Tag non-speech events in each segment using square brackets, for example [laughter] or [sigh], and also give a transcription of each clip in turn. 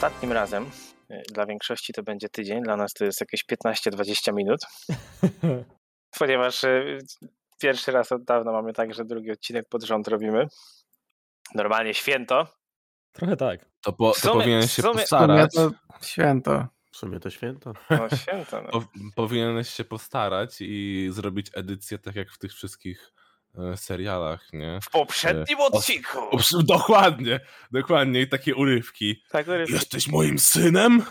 ostatnim razem, y, dla większości to będzie tydzień, dla nas to jest jakieś 15-20 minut, [laughs] ponieważ y, pierwszy raz od dawna mamy tak, że drugi odcinek pod rząd robimy. Normalnie święto. Trochę tak. To, po, to sumie- powinieneś się sumie- postarać. to święto. W sumie to święto. No [laughs] święto. No. Po, powinieneś się postarać i zrobić edycję tak jak w tych wszystkich e, serialach, nie? W poprzednim E, o- odcinku. O, przy- [laughs] dokładnie, dokładnie i takie urywki. Tak, urywki. Jesteś moim synem?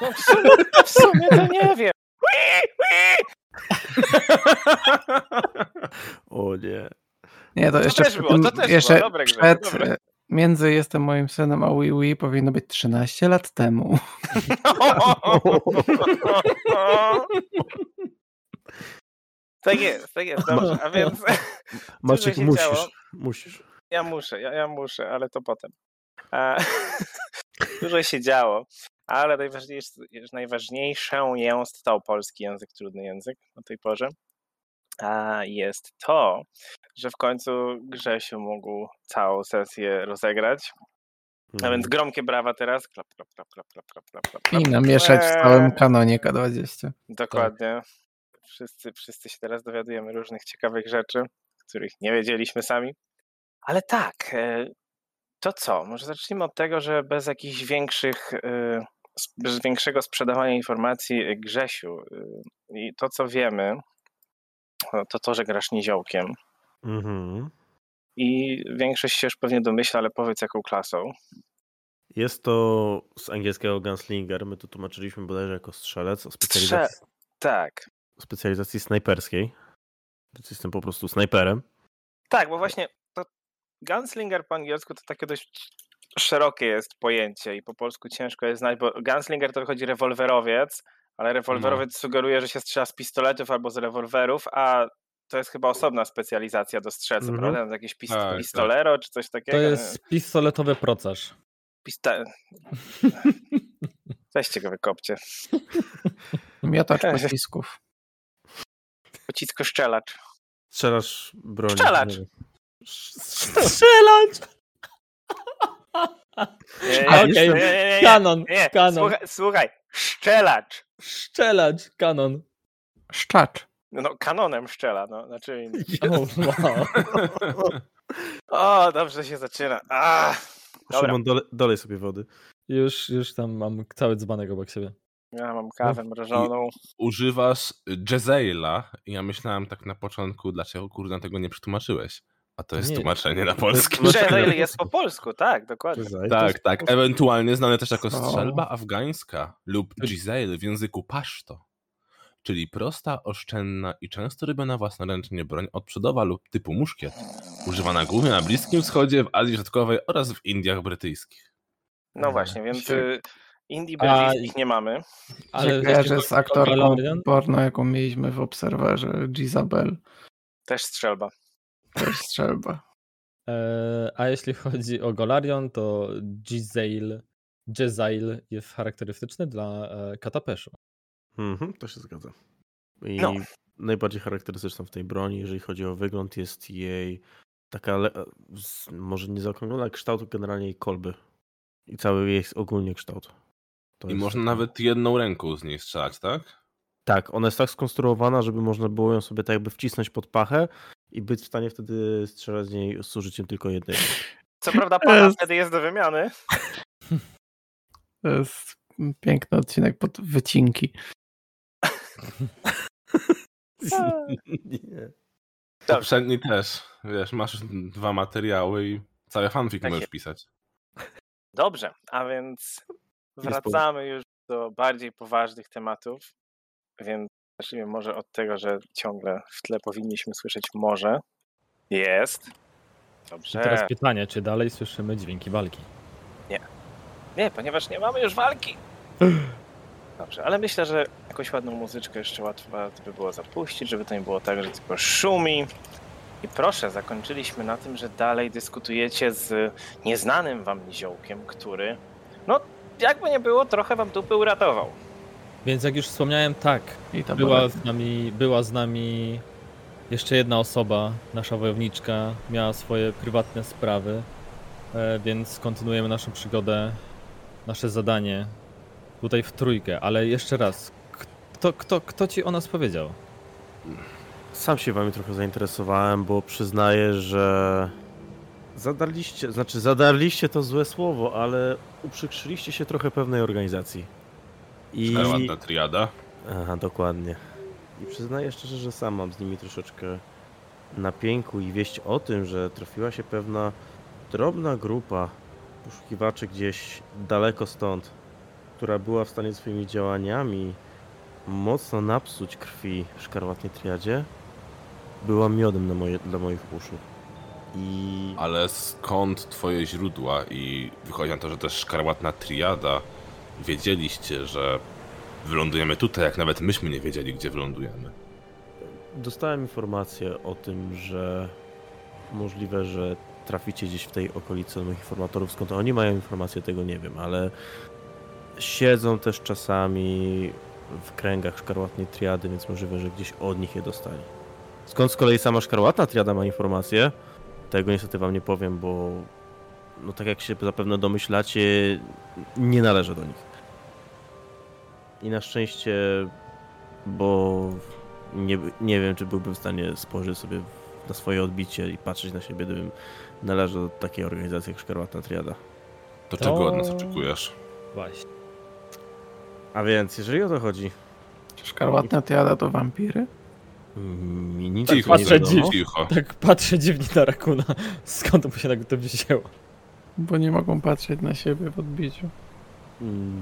No, w, sumie, w sumie to nie wiem. O nie. Nie, to jeszcze, też przed było, to też jeszcze było, dobre, przed, dobre. e, między jestem moim synem a Wii Wii powinno być 13 lat temu. [laughs] [laughs] Tak jest, tak jest, dobrze. A więc [laughs] Maciek, musisz. działo. Musisz. ja muszę, ja, ja muszę, ale to potem. A, [laughs] dużo się działo, ale najważniejsze, najważniejszą jest to polski język, trudny język na tej porze. A jest to, że w końcu Grzesiu mógł całą sesję rozegrać. A Mhm. więc gromkie brawa teraz. Klap, klap, klap, klap, klap, klap, klap, klap, I namieszać w Eee, całym kanonie K20. Dokładnie. Wszyscy, wszyscy się teraz dowiadujemy różnych ciekawych rzeczy, których nie wiedzieliśmy sami. Ale tak, e, to co? Może zacznijmy od tego, że bez jakichś większych, e, bez większego sprzedawania informacji e, Grzesiu i to co wiemy, o, to to, że grasz niziołkiem Mhm. i większość się już pewnie domyśla, ale powiedz jaką klasą. Jest to z angielskiego gunslinger. My to tłumaczyliśmy bodajże jako strzelec o specjalizacji, Tak, o specjalizacji snajperskiej. Więc jestem po prostu snajperem. tak, bo właśnie to gunslinger po angielsku to takie dość szerokie jest pojęcie i po polsku ciężko jest znać, bo gunslinger to wychodzi rewolwerowiec, ale rewolwerowiec sugeruje, że się strzela z pistoletów albo z rewolwerów, a to jest chyba osobna specjalizacja do strzelców, Mhm. prawda? Jakieś pist- Tak, tak. pistolero czy coś takiego? To jest pistoletowy procarz. Pista... [laughs] Weźcie go wykopcie. Miotacz [laughs] pocisków. Pocisko szczelacz. Strzelasz. Strzelacz. okej. nie, nie, nie, Kanon, kanon. Słuchaj, słuchaj, szczelacz. Strzelać, kanon. Szczacz. No kanonem szczela, no, znaczy... [laughs] O, wow. [laughs] O, dobrze się zaczyna. A, dobra, Szymon, dole, dolej sobie wody. Już, już tam mam cały dzbanek obok siebie. Ja mam kawę mrożoną. Używasz Jezzaila i ja myślałem tak na początku, dlaczego kurde tego nie przetłumaczyłeś. A to jest Nie. tłumaczenie na polski. Jezzail jest po polsku, tak, dokładnie. To Tak, tak. Ewentualnie znane też jako O. strzelba afgańska lub Gizail w języku paszto. Czyli prosta, oszczędna i często robiona własnoręcznie broń odprzodowa lub typu muszkiet. Używana głównie na Bliskim Wschodzie, w Azji Środkowej oraz w Indiach brytyjskich. No właśnie, więc A- brytyjskich nie mamy. Ale kojarzę z aktorką porno, jaką mieliśmy w Obserwerze, Gizabel. Też strzelba. Też strzelba. E, a jeśli chodzi o Golarion, to Gizail, Jezail jest charakterystyczny dla e, Katapeszu. Mhm, to się zgadza. I No. najbardziej charakterystyczną w tej broni, jeżeli chodzi o wygląd, jest jej taka, może nie zaokrąglona, ale kształt generalnie jej kolby. I cały jej ogólnie kształt. To I jest można taka- nawet jedną ręką z niej strzelać, tak? Tak, ona jest tak skonstruowana, żeby można było ją sobie tak jakby wcisnąć pod pachę i być w stanie wtedy strzelać z niej z użyciem tylko jednej. Co prawda pana Jest. wtedy jest do wymiany. [laughs] To jest piękny odcinek pod wycinki. [laughs] Nie. Poprzedni też. Wiesz, masz dwa materiały i cały fanfic Tak możesz pisać. Dobrze, a więc wracamy już do bardziej poważnych tematów. Więc zacznijmy może od tego, że ciągle w tle powinniśmy słyszeć morze. Jest. I Dobrze. teraz pytanie, czy dalej słyszymy dźwięki walki? Nie, ponieważ nie mamy już walki. Dobrze, ale myślę, że jakąś ładną muzyczkę jeszcze łatwo by było zapuścić, żeby to nie było tak, że tylko szumi. I proszę, zakończyliśmy na tym, że dalej dyskutujecie z nieznanym wam niziołkiem, który, no, jakby nie było, trochę wam dupy uratował. Więc jak już wspomniałem, tak, I to była była... z nami, była z nami jeszcze jedna osoba, nasza wojowniczka, miała swoje prywatne sprawy, e, więc kontynuujemy naszą przygodę nasze zadanie tutaj w trójkę, ale jeszcze raz, kto, kto, kto ci o nas powiedział? Sam się wami trochę zainteresowałem, bo przyznaję, że zadarliście, znaczy zadarliście to złe słowo, ale uprzykrzyliście się trochę pewnej organizacji. I... Szkarłatna triada. Aha, dokładnie. I przyznaję szczerze, że sam mam z nimi troszeczkę na pięku i wieść o tym, że trafiła się pewna drobna grupa poszukiwaczy gdzieś daleko stąd, która była w stanie swoimi działaniami mocno napsuć krwi szkarłatnej triadzie, była miodem na moje, dla moich uszu. I Ale skąd twoje źródła? I wychodzi na to, że też szkarłatna triada wiedzieliście, że wylądujemy tutaj, jak nawet myśmy nie wiedzieli, gdzie wylądujemy. Dostałem informację o tym, że możliwe, że traficie gdzieś w tej okolicy od moich informatorów. Skąd oni mają informacje, tego nie wiem, ale siedzą też czasami w kręgach szkarłatnej triady, więc możliwe, że gdzieś od nich je dostali. Skąd z kolei sama szkarłatna triada ma informacje, tego niestety wam nie powiem, bo no tak jak się zapewne domyślacie, nie należę do nich. I na szczęście, bo nie, nie wiem, czy byłbym w stanie spojrzeć sobie na swoje odbicie i patrzeć na siebie, gdybym należał do takiej organizacji jak Szkarłatna Triada. To, To- czego od nas oczekujesz? Właśnie. A więc, jeżeli o to chodzi, Szkarłatna triada to wampiry? Mi nic Cicho, o tym nie patrzę dziś. cicho. Tak patrzę dziwnie na Rakuna. [laughs] Skąd mu się tak to wzięło? Bo nie mogą patrzeć na siebie w odbiciu.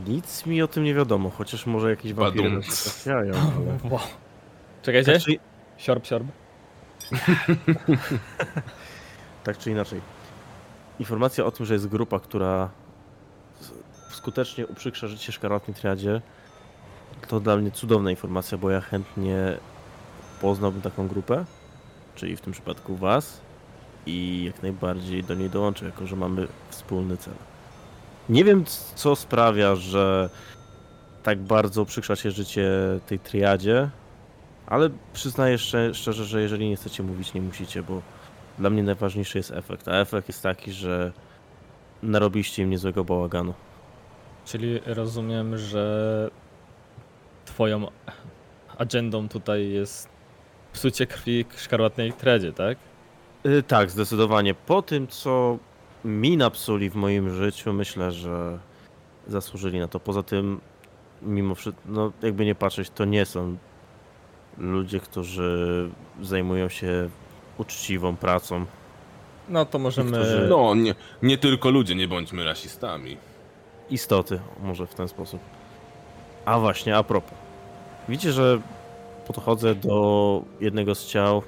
Nic mi o tym nie wiadomo, chociaż może jakieś wampiry Badum. nas trafiają, [laughs] ale... Wow. Czekajcie, Tak czy, siorb, siorb. [laughs] tak czy inaczej. Informacja o tym, że jest grupa, która skutecznie uprzykrza życie Szkarłatnej Triadzie, to dla mnie cudowna informacja, bo ja chętnie poznałbym taką grupę, czyli w tym przypadku was i jak najbardziej do niej dołączę, jako że mamy wspólny cel. Nie wiem, co sprawia, że tak bardzo uprzykrza się życie tej triadzie, ale przyznaję szczer- szczerze, że jeżeli nie chcecie mówić, nie musicie, bo dla mnie najważniejszy jest efekt, a efekt jest taki, że narobiliście im niezłego bałaganu. Czyli rozumiem, że twoją agendą tutaj jest psucie krwi szkarłatnej tredzie, tak? Y, tak, zdecydowanie. Po tym, co mi napsuli w moim życiu, myślę, że zasłużyli na to. Poza tym, mimo wszystko, no jakby nie patrzeć, to nie są ludzie, którzy zajmują się uczciwą pracą. No to możemy... Niektórzy- No, nie, nie tylko ludzie, nie bądźmy rasistami. Istoty, może w ten sposób. A właśnie, a propos. Widzicie, że podchodzę do jednego z ciał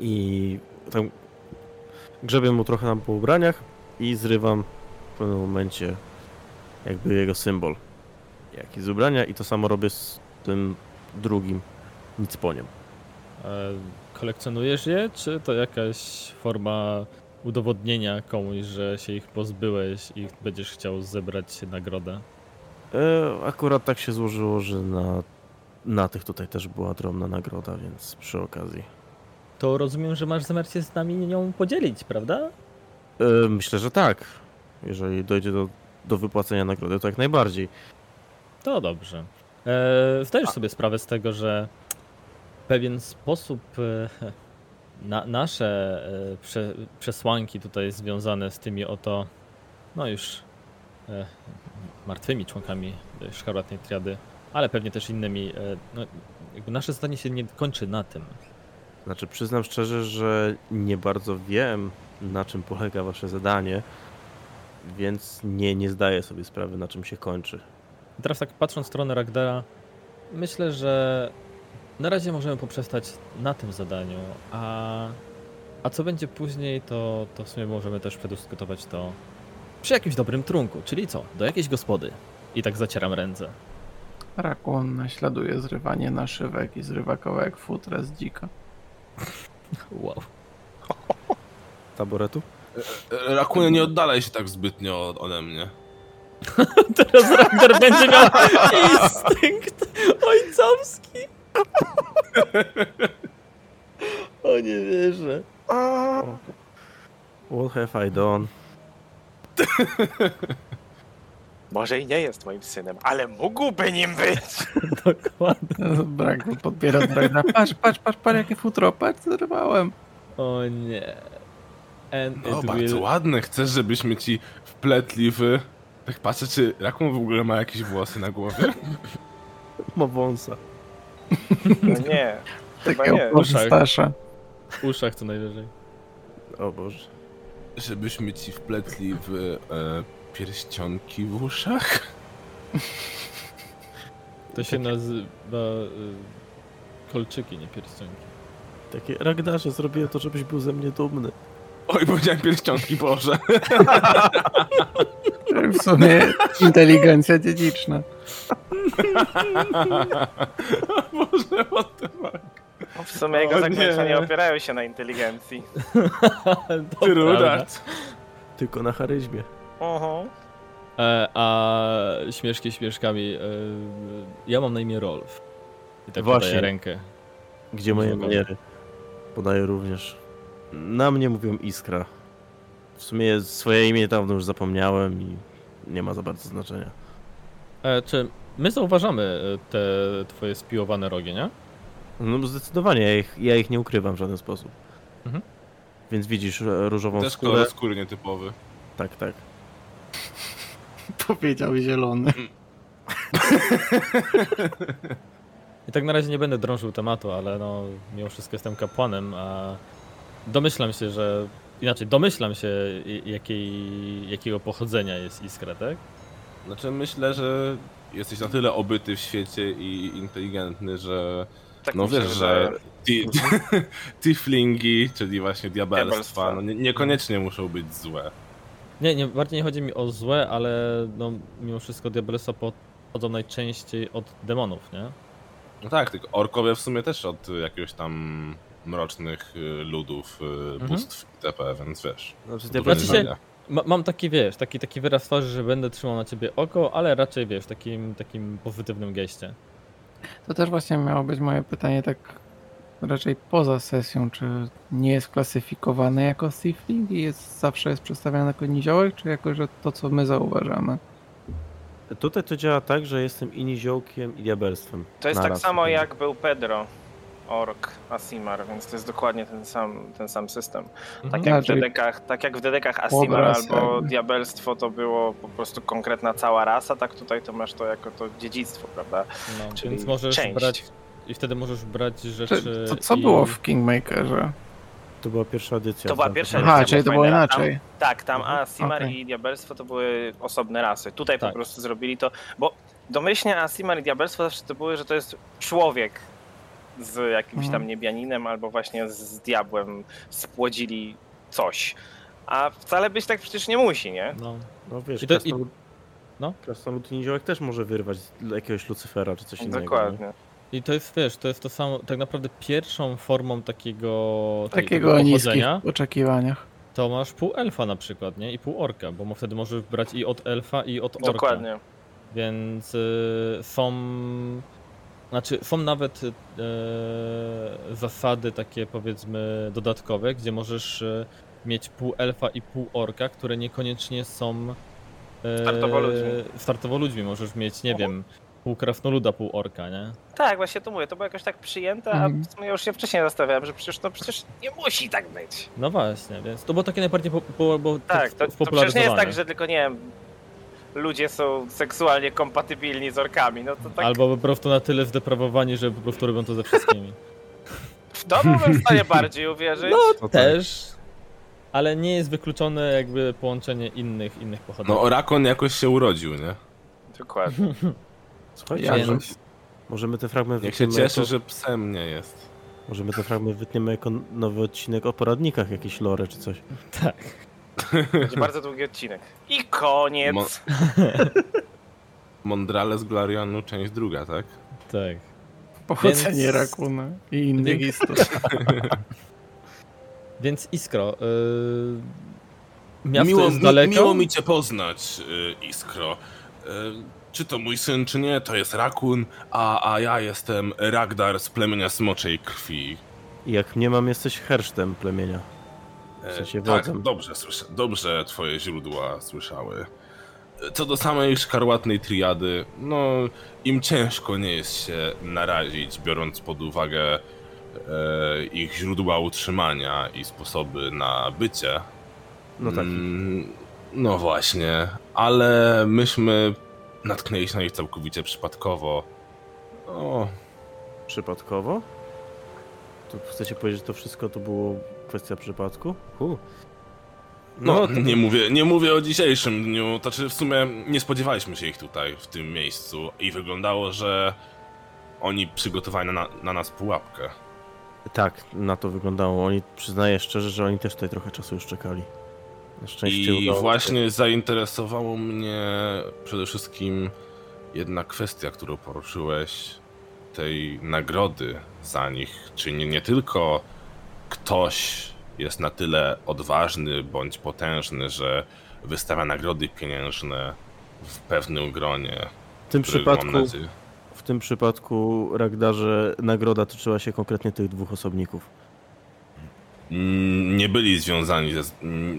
i tam grzebię mu trochę tam po ubraniach i zrywam w pewnym momencie jakby jego symbol. Jaki z ubrania i to samo robię z tym drugim nicponiem. E, kolekcjonujesz je, czy to jakaś forma udowodnienia komuś, że się ich pozbyłeś i będziesz chciał zebrać nagrodę? E, akurat tak się złożyło, że na, na tych tutaj też była drobna nagroda, więc przy okazji. To rozumiem, że masz zamiar się z nami nią podzielić, prawda? E, Myślę, że tak. Jeżeli dojdzie do, do wypłacenia nagrody, to jak najbardziej. To dobrze. E, zdajesz sobie sprawę z tego, że w pewien sposób e, [laughs] na, nasze prze, przesłanki tutaj związane z tymi oto, no już martwymi członkami szkarłatnej triady, ale pewnie też innymi, e, no, jakby nasze zadanie się nie kończy na tym. Znaczy, przyznam szczerze, że nie bardzo wiem, na czym polega wasze zadanie, więc nie, nie zdaję sobie sprawy, na czym się kończy. Teraz tak patrząc w stronę Ragdara, myślę, że na razie możemy poprzestać na tym zadaniu, a, a co będzie później, to, to w sumie możemy też przedyskutować to przy jakimś dobrym trunku, czyli co, do jakiejś gospody. I tak zacieram ręce. Rakun naśladuje zrywanie naszywek i zrywa kawałek futra z dzika. Wow. [laughs] Taboretu? Rakunie, nie oddalaj się tak zbytnio od- ode mnie. [laughs] Teraz Ragdar będzie miał instynkt ojcowski. [laughs] O nie wierzę. What have I done? Może i nie jest moim synem, ale mógłby nim być. [laughs] Dokładnie. Brak podbiera Dragna. Patrz, patrz, patrz, patrz, jakie futro, patrz, zerwałem. O nie. And O, it bardzo will... ładne. Chcesz, żebyśmy ci wpletli w... Tak patrzę, czy Rakun w ogóle ma jakieś włosy na głowie? Ma wąsa. No nie. [laughs] Takiego Stasza. W uszach co najwyżej. O Boże. Żebyśmy ci wpletli w e, pierścionki w uszach? [laughs] To się nazywa... y, Kolczyki, nie pierścionki. Takie Ragdarze, zrobiłem to, żebyś był ze mnie dumny. Oj, powiedziałem pierścionki, Boże. W sumie inteligencja dziedziczna. [laughs] Boże, what the fuck. No w sumie jego nie opierają się na inteligencji. [laughs] That. Tylko na charyzmie. Mhm. E, a śmieszki śmieszkami. E, ja mam na imię Rolf. I tak Właśnie. podaję rękę. Gdzie moje Dobra. maniery? Podaję również. Na mnie mówią Iskra. W sumie swoje imię dawno już zapomniałem i nie ma za bardzo znaczenia. E, czy my zauważamy e, te twoje spiłowane rogi, nie? No zdecydowanie, ja ich, ja ich nie ukrywam w żaden sposób. Mhm. Więc widzisz e, różową Też skórę. kolor skóry nietypowy. Tak, tak. [laughs] Powiedział zielony. I tak na razie nie będę drążył tematu, ale no mimo wszystko jestem kapłanem, a domyślam się, że inaczej domyślam się jakiej, jakiego pochodzenia jest Iskra, tak? Znaczy myślę, że jesteś na tyle obyty w świecie i inteligentny, że Tak no wiesz, że ti- [laughs] tieflingi, czyli właśnie diabelstwa, Diabelstwa. no nie, niekoniecznie muszą być złe. Nie, nie, bardziej nie chodzi mi o złe, ale no mimo wszystko diabelstwa pochodzą najczęściej od demonów, nie? No tak, tylko orkowie w sumie też od jakiegoś tam mrocznych y, ludów, y, Mhm. bóstw itp., więc wiesz. Znaczy, to Znaczy się- nagle. Ma, mam taki, wiesz, taki, taki wyraz twarzy, że będę trzymał na ciebie oko, ale raczej, wiesz, takim, takim pozytywnym geście. To też właśnie miało być moje pytanie tak raczej poza sesją, czy nie jest klasyfikowany jako Sifling i jest, zawsze jest przedstawiany jako niziołek, czy jako, że to co my zauważamy? Tutaj to działa tak, że jestem i niziołkiem i diabelstwem. To jest tak samo jak był Pedro, Ork, Asimar, więc to jest dokładnie ten sam, ten sam system. Tak Mhm. jak, A, w czyli dedekach, tak jak w dedekach Asimar Obraz albo jakby. Diabelstwo to było po prostu konkretna cała rasa, tak tutaj to masz to jako to dziedzictwo, prawda? No, czyli więc możesz część. brać i wtedy możesz brać rzeczy. Czy, to co i... było w Kingmakerze? To była pierwsza edycja. To była pierwsza Aha, edycja czyli to było inaczej. Tak, tam Mhm. Asimar Okej. i Diabelstwo to były osobne rasy. Tutaj Tak. po prostu zrobili to, bo domyślnie Asimar i Diabelstwo zawsze to były, że to jest człowiek z jakimś Mhm. tam niebianinem albo właśnie z diabłem spłodzili coś. A wcale być tak przecież nie musi, nie? No. No wiesz, I to- krasnolud... no. krasnolud i niziołek też może wyrwać jakiegoś Lucyfera czy coś innego. nie? I to jest, wiesz, to jest to samo, tak naprawdę pierwszą formą takiego, Takiego o niskich oczekiwaniach. to masz pół elfa na przykład, nie? I pół orka, bo mo- wtedy możesz brać i od elfa, i od orka. Dokładnie. Więc y, są. Znaczy, są nawet y, zasady takie powiedzmy dodatkowe, gdzie możesz y, mieć pół elfa i pół orka, które niekoniecznie są y, Startowo ludźmi. startowo ludźmi. Możesz mieć, nie Mhm. wiem, pół krasnoluda, pół orka, nie? Tak, właśnie to mówię, to było jakoś tak przyjęte, Mhm. a w sumie już się wcześniej zastanawiałem, że przecież to przecież nie musi tak być. No właśnie, więc to było takie najbardziej po, po, bo Tak, to, to przecież nie jest tak, że tylko nie wiem, ludzie są seksualnie kompatybilni z orkami, no to tak Albo po prostu na tyle zdeprawowani, że po prostu robią to ze wszystkimi. [laughs] [laughs] w to byłbym w stanie bardziej uwierzyć. No tak. też, ale nie jest wykluczone jakby połączenie innych, innych pochodnych. No Orakon jakoś się urodził, nie? Dokładnie. [laughs] Słuchajcie, Ja może, Więc możemy ten fragment Jak się wytniemy cieszy, jako, że psem nie jest. Możemy ten fragment wytniemy jako nowy odcinek o poradnikach, jakieś lore czy coś. [laughs] tak. Będzie bardzo długi odcinek. I koniec. Mo- Mondrale z Glarionu, część druga, tak? Tak. Pochodzenie Więc- Rakuna i innych Więc- istot. [laughs] Więc Iskro, yy... miasto miło, jest mi- daleko? miło mi cię poznać, y, Iskro. Y, Czy to mój syn, czy nie, to jest Rakun, a, a ja jestem Ragdar z plemienia Smoczej Krwi. Jak mnie mam, jesteś hersztem plemienia. E, W sensie tak, wodzem. dobrze, słysza, dobrze twoje źródła słyszały. co do samej szkarłatnej triady, no im ciężko nie jest się narazić, biorąc pod uwagę e, ich źródła utrzymania i sposoby na bycie. No tak. Mm, no właśnie, ale myśmy natknęli się na nich całkowicie przypadkowo. O, Przypadkowo? To chcecie powiedzieć, że to wszystko to było kwestia przypadku? Hu. no, to- nie, mówię, nie mówię o dzisiejszym dniu, to znaczy w sumie nie spodziewaliśmy się ich tutaj, w tym miejscu i wyglądało, że oni przygotowali na, na nas pułapkę. Tak, na to wyglądało. Oni, przyznaję szczerze, że oni też tutaj trochę czasu już czekali. I się. właśnie zainteresowało mnie przede wszystkim jedna kwestia, którą poruszyłeś, tej nagrody za nich. Czy nie, nie tylko ktoś jest na tyle odważny bądź potężny, że wystawia nagrody pieniężne w pewnym gronie. W tym przypadku, w tym przypadku, Ragdarze, nagroda tyczyła się konkretnie tych dwóch osobników. Nie byli związani, ze,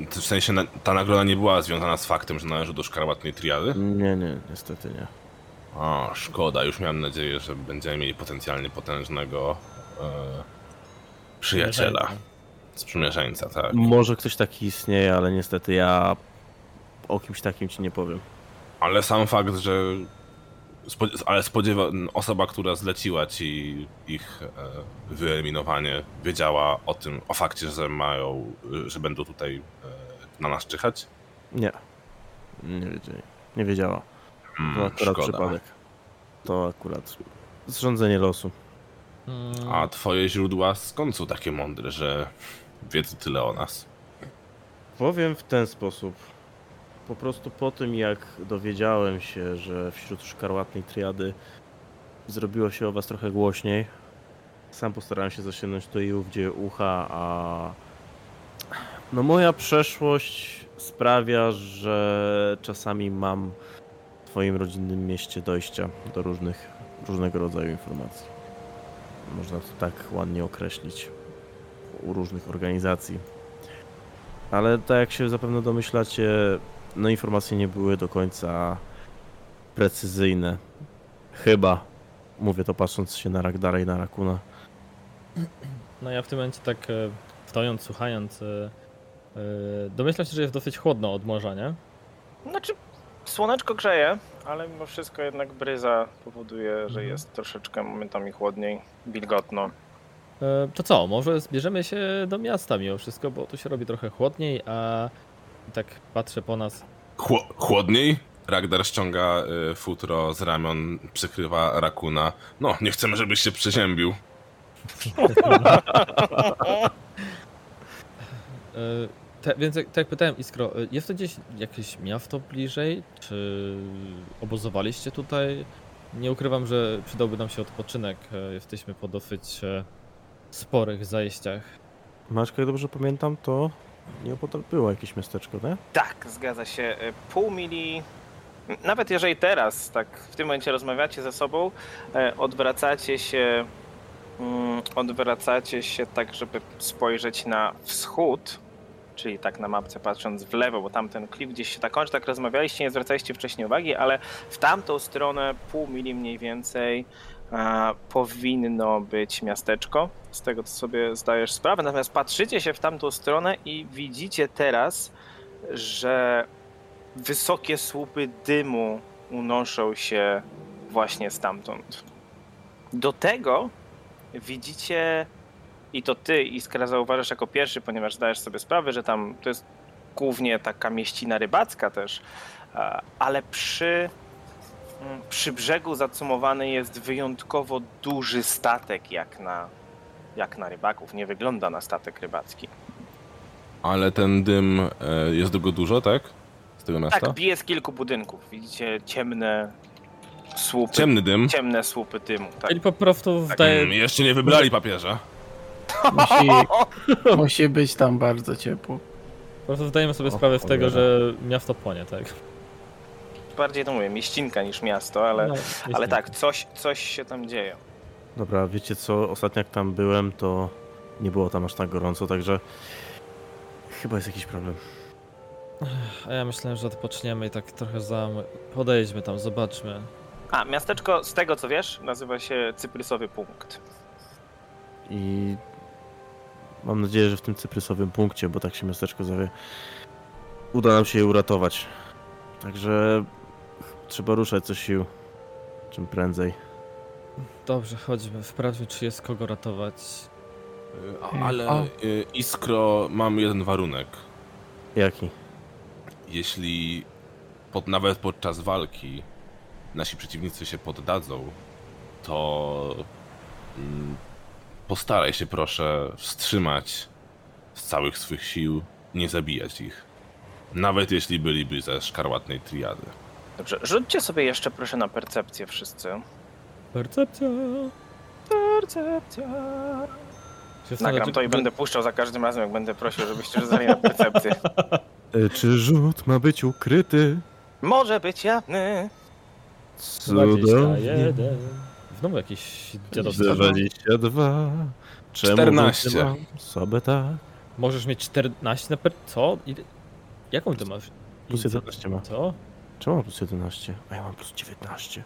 w sensie ta nagroda nie była związana z faktem, że należy do szkarłatnej triady. Nie, nie, niestety nie. A, szkoda, już miałem nadzieję, że będziemy mieli potencjalnie potężnego e, przyjaciela, sprzymierzeńca, tak. Może ktoś taki istnieje, ale niestety ja o kimś takim ci nie powiem. Ale sam fakt, że ale spodziewa, osoba, która zleciła ci ich e, wyeliminowanie, wiedziała o tym, o fakcie, że mają, że będą tutaj e, na nas czyhać? Nie. Nie wiedzieli. Nie wiedziała. To Mm, akurat szkoda. przypadek. To akurat zrządzenie losu. Mm, A twoje źródła skąd są takie mądre, że wiedzą tyle o nas? Powiem w ten sposób. Po prostu po tym, jak dowiedziałem się, że wśród szkarłatnej triady zrobiło się o was trochę głośniej, sam postarałem się zasięgnąć to i ówdzie ucha, a no moja przeszłość sprawia, że czasami mam w twoim rodzinnym mieście dojścia do różnych, różnego rodzaju informacji. Można to tak ładnie określić u różnych organizacji. Ale tak jak się zapewne domyślacie, no informacje nie były do końca precyzyjne. Chyba. Mówię to patrząc się na Ragdara i na Rakuna. No ja w tym momencie tak e, stojąc, słuchając, e, e, domyślam się, że jest dosyć chłodno od morza, nie? Znaczy, słoneczko grzeje, ale mimo wszystko jednak bryza powoduje, że Mhm. jest troszeczkę momentami chłodniej, wilgotno. To co, może zbierzemy się do miasta mimo wszystko, bo tu się robi trochę chłodniej, a tak patrzę po nas. Chło- chłodniej? Ragdar ściąga y, futro z ramion, przykrywa rakuna. No, nie chcemy, żebyś się przeziębił. E, [laughs] Te, więc tak jak pytałem Iskro, e, jest to gdzieś jakieś miasto bliżej? Czy obozowaliście tutaj? Nie ukrywam, że przydałby nam się odpoczynek. e, Jesteśmy po dosyć sporych zajściach. Maczka, jak dobrze pamiętam, to nieopodal było jakieś miasteczko, nie? Tak, zgadza się. E, Pół mili. Nawet jeżeli teraz, tak w tym momencie rozmawiacie ze sobą, e, odwracacie się, mm, odwracacie się tak, żeby spojrzeć na wschód, czyli tak na mapce patrząc w lewo, bo tamten klif gdzieś się tak kończy, tak rozmawialiście, nie zwracaliście wcześniej uwagi, ale w tamtą stronę pół mili mniej więcej powinno być miasteczko, z tego co sobie zdajesz sprawę, natomiast patrzycie się w tamtą stronę i widzicie teraz, że wysokie słupy dymu unoszą się właśnie stamtąd. Do tego widzicie, i to ty, Iskra, zauważasz jako pierwszy, ponieważ zdajesz sobie sprawę, że tam to jest głównie taka mieścina rybacka też, ale przy, przy brzegu zacumowany jest wyjątkowo duży statek, jak na, jak na rybaków. Nie wygląda na statek rybacki. Ale ten dym, e, jest go dużo, tak? Z tego miasta? Tak, bije z kilku budynków. Widzicie ciemne słupy. Ciemny dym. Ciemne słupy dymu. Tak. Czyli po prostu Tak, wdaje, mm, jeszcze nie wybrali papieża. Musi, [laughs] musi być tam bardzo ciepło. po prostu zdajemy sobie O, sprawę z tego, że miasto płonie, tak? Bardziej to mówię, mieścinka niż miasto, ale, No, ale tak, coś, coś się tam dzieje. Dobra, wiecie co? Ostatnio jak tam byłem, to nie było tam aż tak gorąco, także chyba jest jakiś problem. A ja myślałem, że odpoczniemy i tak trochę za... Podejdźmy tam, zobaczmy. A, miasteczko, z tego co wiesz, nazywa się Cyprysowy Punkt. I mam nadzieję, że w tym cyprysowym punkcie, bo tak się miasteczko zowie, uda nam się je uratować. Także trzeba ruszać co sił. Czym prędzej. Dobrze, chodźmy, sprawdźmy, czy jest kogo ratować. Y, a- Mm, Ale o. y, Iskro, mam jeden warunek. Jaki? Jeśli pod, nawet podczas walki nasi przeciwnicy się poddadzą, to mm, postaraj się proszę wstrzymać z całych swych sił, nie zabijać ich. Nawet jeśli byliby ze szkarłatnej triady. Dobrze, rzućcie sobie jeszcze proszę na percepcję wszyscy. Percepcja! Percepcja. Nagram to i będę puszczał za każdym razem, jak będę prosił, żebyście rzucali na percepcję. [laughs] E, Czy rzut ma być ukryty? Może być jawny. Cudownie. 21. Znowu jakieś dziadostwo. 22. Czemu 14. wytrzymam Sobie tak. Możesz mieć 14 na per... Co? Jaką ty masz? Plus 11 ma. Co? Czemu mam plus 11? A ja mam plus 19.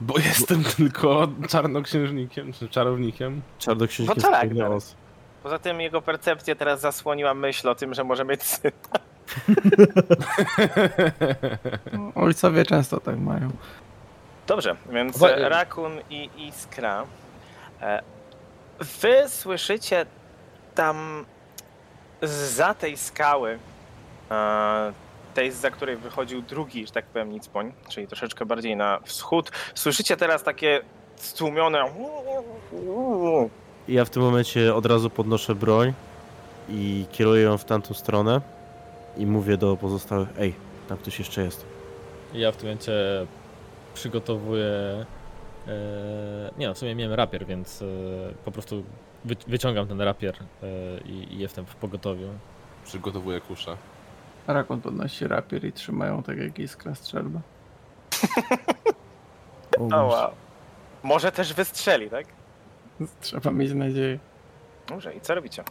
Bo jestem tylko czarnoksiężnikiem, czy czarownikiem. Czarnoksiężnik No tak, nos. Poza tym jego percepcję teraz zasłoniła myśl o tym, że może mieć syn. [laughs] Ojcowie często tak mają. Dobrze, więc e, Rakun i Iskra. e, Wy słyszycie tam za tej skały, e, tej za której wychodził drugi, że tak powiem, Nicpoń, czyli troszeczkę bardziej na wschód. Słyszycie teraz takie stłumione I ja w tym momencie od razu podnoszę broń i kieruję ją w tamtą stronę i mówię do pozostałych, ej, tam ktoś jeszcze jest. Ja w tym momencie przygotowuję. E, nie no, w sumie miałem rapier, więc e, po prostu wy, wyciągam ten rapier e, i, i jestem w pogotowiu. Przygotowuję kuszę. Rakon podnosi rapier i trzymają tak jak iskra strzelba. [laughs] Wow. Może też wystrzeli, tak? Trzeba mieć nadzieję. Dobrze, i co robicie?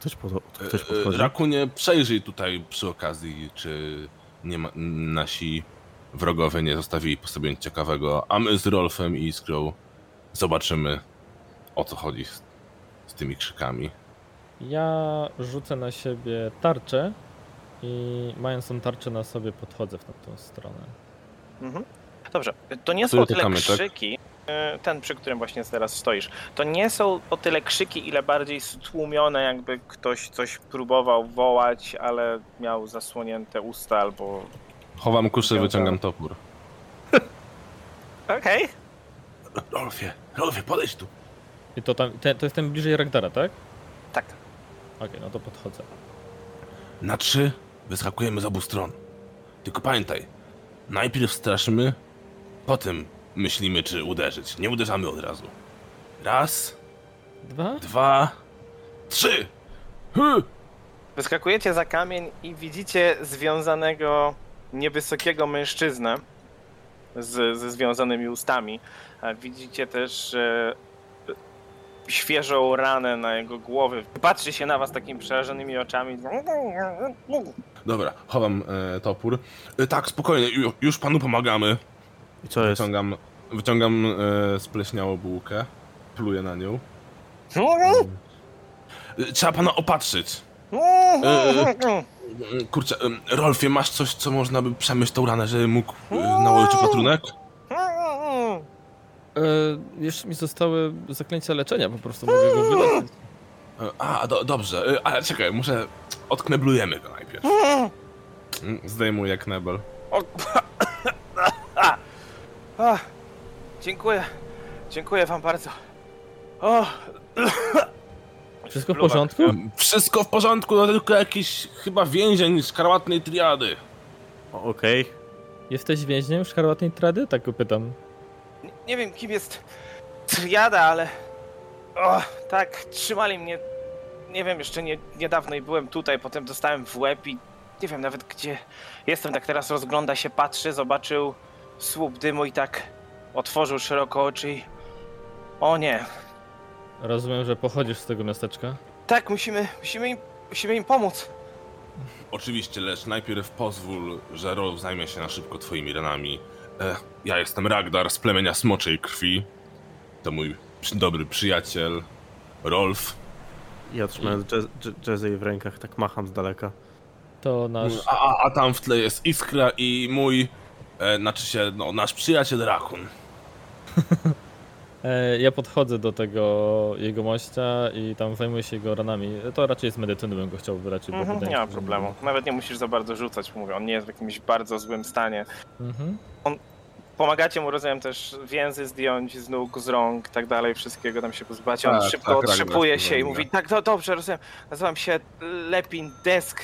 Ktoś, pod, ktoś E, e, podchodzi? Rakunie, przejrzyj tutaj przy okazji, czy nie ma, nasi wrogowie nie zostawili po sobie nic ciekawego, a my z Rolfem i Iskrą zobaczymy, o co chodzi z, z tymi krzykami. Ja rzucę na siebie tarczę i mając tą tarczę na sobie podchodzę w tamtą stronę. Mhm. Dobrze, to nie są Który o tyle tykamy, tak? krzyki, e, ten przy którym właśnie teraz stoisz, to nie są o tyle krzyki, ile bardziej stłumione, jakby ktoś coś próbował wołać, ale miał zasłonięte usta albo... Chowam kuszę, wyciągam topór. [laughs] Okej. Rolfie, Rolfie, podejdź tu. I to tam, te, to jest ten bliżej Ragdara, tak? Tak. Okej, no to podchodzę. Na trzy wyskakujemy z obu stron. Tylko pamiętaj, najpierw straszymy, potem myślimy, czy uderzyć. Nie uderzamy od razu. Raz, Dwa? dwa, trzy! Hy! Wyskakujecie za kamień i widzicie związanego niewysokiego mężczyznę z, ze związanymi ustami. A widzicie też e, świeżą ranę na jego głowie. Patrzy się na was takimi przerażonymi oczami. Dobra, chowam e, topór. E, tak, spokojnie, ju, już panu pomagamy. I co jest? Wyciągam, wyciągam e, spleśniałą bułkę, pluję na nią. E, trzeba pana opatrzyć. E, kurczę, e, Rolfie, masz coś, co można by przemyć tą ranę, żeby mógł e, nałożyć opatrunek? E, jeszcze mi zostały zaklęcia leczenia, po prostu mogę go wyleczyć. A, do, dobrze, e, ale czekaj, muszę... Odkneblujemy go najpierw. Mm, Zdejmuję knebel. O, [coughs] A, dziękuję. Dziękuję wam bardzo. O, Wszystko w porządku? Wszystko w porządku, no tylko jakiś chyba więzień szkarłatnej triady. Okej. Jesteś więźniem szkarłatnej trady? Tak go pytam. Nie, nie wiem, kim jest triada, ale. O, tak, trzymali mnie. Nie wiem, jeszcze nie, niedawno i byłem tutaj, potem dostałem w łeb i nie wiem nawet gdzie jestem. Tak teraz rozgląda się, patrzy, zobaczył słup dymu i tak otworzył szeroko oczy i. O nie, Rozumiem, że pochodzisz z tego miasteczka. tak, musimy, musimy im, musimy im pomóc. Oczywiście, lecz najpierw pozwól, że Rolf zajmie się na szybko twoimi ranami. E, ja jestem Ragdar z plemienia Smoczej Krwi. To mój dobry przyjaciel, Rolf. Ja trzymając Jazzy w rękach, tak macham z daleka. To nasz. A, a, a tam w tle jest Iskra i mój, e, znaczy się, no, nasz przyjaciel Rakun. [laughs] E, ja podchodzę do tego jego mościa i tam zajmuję się jego ranami. To raczej z medycyny bym go chciał wyleczyć. Mhm, nie ma problemu. Nawet nie musisz za bardzo rzucać, mówię, on nie jest w jakimś bardzo złym stanie. Mhm. Pomagacie mu, rozumiem, też więzy zdjąć z nóg, z rąk i tak dalej, wszystkiego tam się pozbacie. On Tak, szybko tak, się i mówi, tak, no dobrze, rozumiem, nazywam się Lepin Desk.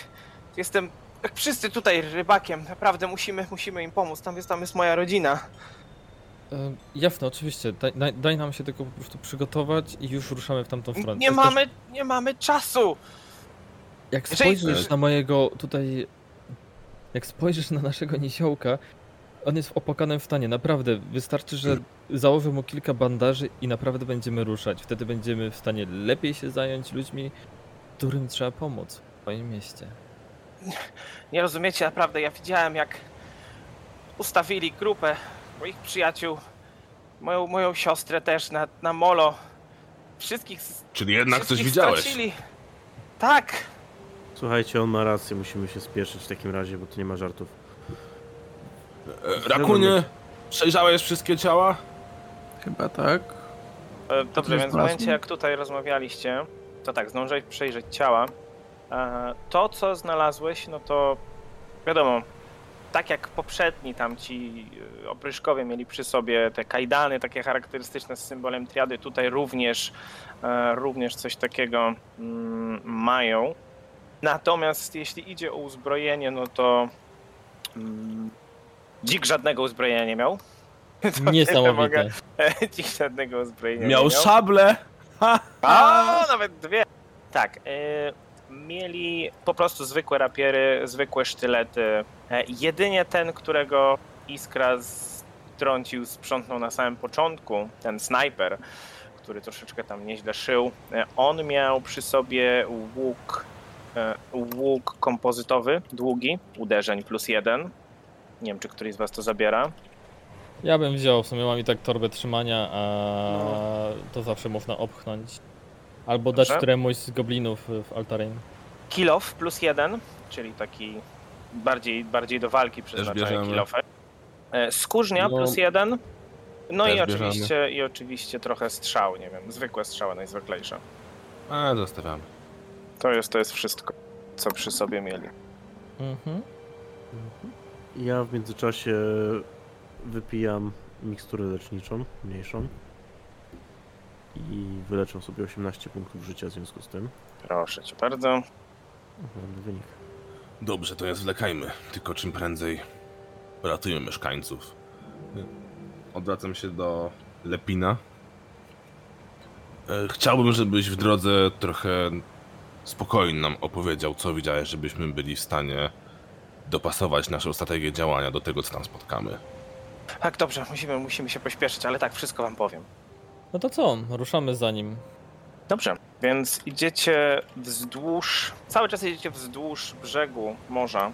Jestem, jak wszyscy tutaj, rybakiem, naprawdę musimy, musimy im pomóc, tam jest, tam jest moja rodzina. Jasne, oczywiście. Daj, daj, daj nam się tylko po prostu przygotować i już ruszamy w tamtą stronę. Nie mamy, nie mamy czasu! Też, jak jeżeli- spojrzysz na mojego tutaj. Jak spojrzysz na naszego niziołka, on jest w opłakanym stanie. Naprawdę, wystarczy, że założę mu kilka bandaży i naprawdę będziemy ruszać. Wtedy będziemy w stanie lepiej się zająć ludźmi, którym trzeba pomóc w swoim mieście. Nie rozumiecie, naprawdę, ja widziałem jak ustawili grupę moich przyjaciół, moją, moją siostrę też na, na molo. Wszystkich, Czyli jednak coś wszystkich widziałeś. stracili. Tak, Słuchajcie, on ma rację, musimy się spieszyć w takim razie, bo tu nie ma żartów. E, Rakunie, przejrzałeś wszystkie ciała? Chyba tak. E, Dobrze, więc w momencie jak tutaj rozmawialiście, to tak, zdążyłeś przejrzeć ciała. E, To, co znalazłeś, no to wiadomo, tak jak poprzedni tam ci opryszkowie mieli przy sobie te kajdany takie charakterystyczne z symbolem triady, tutaj również, e, również coś takiego mm, mają. Natomiast jeśli idzie o uzbrojenie, no to mm, dzik żadnego uzbrojenia nie miał. [laughs] [laughs] To tyle Niesamowite. mogę- [laughs] Dzik żadnego uzbrojenia nie Miał miał. szable! Ha! A, nawet dwie. Tak. y, mieli po prostu zwykłe rapiery, zwykłe sztylety. E, jedynie ten, którego Iskra strącił, sprzątnął na samym początku, ten snajper, który troszeczkę tam nieźle szył, e, on miał przy sobie łuk, e, łuk kompozytowy, długi, uderzeń plus jeden. Nie wiem, czy któryś z was to zabiera. Ja bym wziął, w sumie mam i tak torbę trzymania, a No. to zawsze można opchnąć. Albo dać Dobrze. któremuś z goblinów w Altarain. Kilof plus jeden, czyli taki bardziej, bardziej do walki przeznaczony bierzemy. kilofem. E, Skórznia No, plus jeden. No też i bierzemy. oczywiście, i oczywiście trochę strzał, nie wiem, zwykłe strzały najzwyklejsze. A, zostawiamy. To jest, to jest wszystko, co przy sobie mieli. Mhm. Ja w międzyczasie wypijam miksturę leczniczą, mniejszą. I wyleczę sobie 18 punktów życia w związku z tym. Proszę cię bardzo. Mam wynik. Dobrze, to nie zwlekajmy, tylko czym prędzej ratujmy mieszkańców. Odwracam się do Lepina. E, Chciałbym, żebyś w drodze trochę spokojnie nam opowiedział, co widziałeś, żebyśmy byli w stanie dopasować naszą strategię działania do tego, co tam spotkamy. Tak, dobrze, musimy, musimy się pośpieszyć, ale tak, wszystko wam powiem. No to co? Ruszamy za nim. Dobrze, więc idziecie wzdłuż, cały czas idziecie wzdłuż brzegu morza.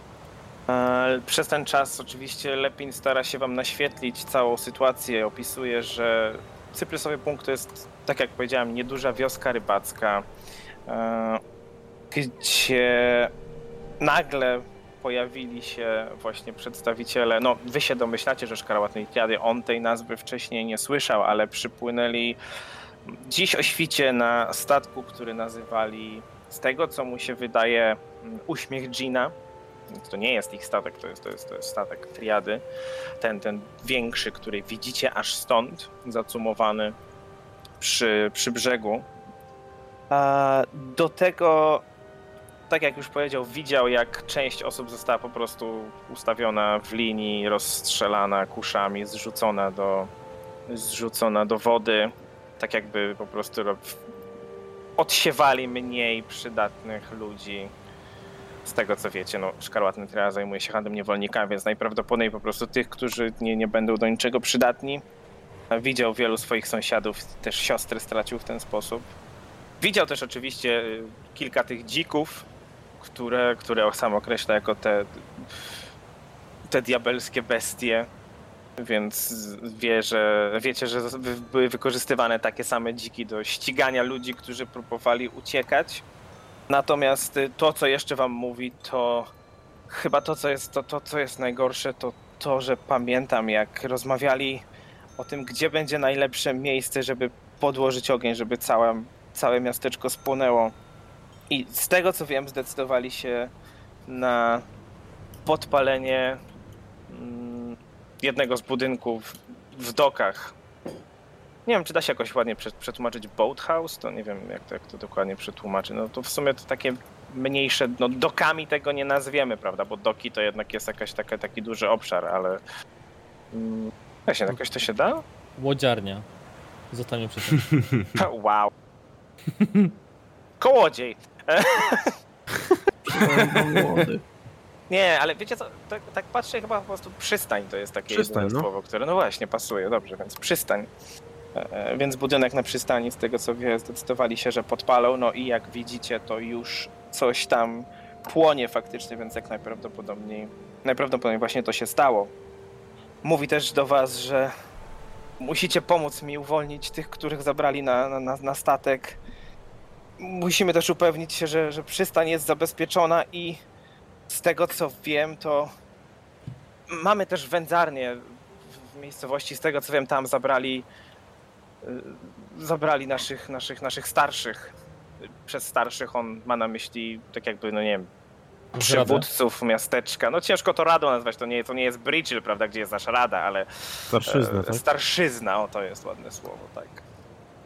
E, Przez ten czas oczywiście Lepin stara się wam naświetlić całą sytuację. Opisuje, że Cyprysowy Punkt to jest, tak jak powiedziałem, nieduża wioska rybacka, e, gdzie nagle pojawili się właśnie przedstawiciele, no wy się domyślacie, że Szkarłatnej Triady, on tej nazwy wcześniej nie słyszał, ale przypłynęli dziś o świcie na statku, który nazywali, z tego co mu się wydaje, mm, Uśmiech Gina. To nie jest ich statek, to jest, to jest, to jest statek Triady. Ten, ten większy, który widzicie aż stąd, zacumowany przy, przy brzegu. Do tego, tak jak już powiedział, widział jak część osób została po prostu ustawiona w linii, rozstrzelana kuszami, zrzucona do, zrzucona do wody tak jakby po prostu odsiewali mniej przydatnych ludzi. Z tego co wiecie, no, Szkarłatny Tria zajmuje się handlem niewolnikami, więc najprawdopodobniej po prostu tych, którzy nie, nie będą do niczego przydatni. Widział wielu swoich sąsiadów, też siostry stracił w ten sposób. Widział też oczywiście y, kilka tych dzików, które, które sam określa jako te, te diabelskie bestie, więc wie, że, wiecie, że były wykorzystywane takie same dziki do ścigania ludzi, którzy próbowali uciekać. Natomiast y, to, co jeszcze wam mówi, to chyba to, co jest, to, to, co jest najgorsze, to to, że pamiętam, jak rozmawiali o tym, gdzie będzie najlepsze miejsce, żeby podłożyć ogień, żeby całe, całe miasteczko spłonęło. I z tego co wiem, zdecydowali się na podpalenie mm, jednego z budynków w dokach. Nie wiem, czy da się jakoś ładnie prze- przetłumaczyć boathouse, to nie wiem, jak to, jak to dokładnie przetłumaczy. No to w sumie to takie mniejsze, no dokami tego nie nazwiemy, prawda, bo doki to jednak jest jakaś taka, taki duży obszar, ale mm, właśnie, jakoś to się da? Łodziarnia. Zostanie przy tym. [laughs] Wow. Kołodziej. Młody. [laughs] Nie, ale wiecie co, tak, tak patrzę chyba po prostu przystań to jest takie Przystań, no. słowo, które no właśnie pasuje, dobrze, więc przystań. E, e, Więc budynek na przystani, z tego co wie, zdecydowali się, że podpalą, no i jak widzicie, to już coś tam płonie faktycznie, więc jak najprawdopodobniej, najprawdopodobniej właśnie to się stało. Mówi też do was, że musicie pomóc mi uwolnić tych, których zabrali na- na, na statek. Musimy też upewnić się, że, że przystań jest zabezpieczona i z tego co wiem, to mamy też wędzarnię w- miejscowości. Z tego co wiem, tam zabrali y, zabrali naszych, naszych, naszych starszych. Przez starszych on ma na myśli, tak jakby, no nie wiem, przywódców miasteczka. No ciężko to radą nazwać, to nie, to nie jest Bridgel, prawda, gdzie jest nasza rada, ale Starszyzna, e, tak? starszyzna, o to jest ładne słowo, tak.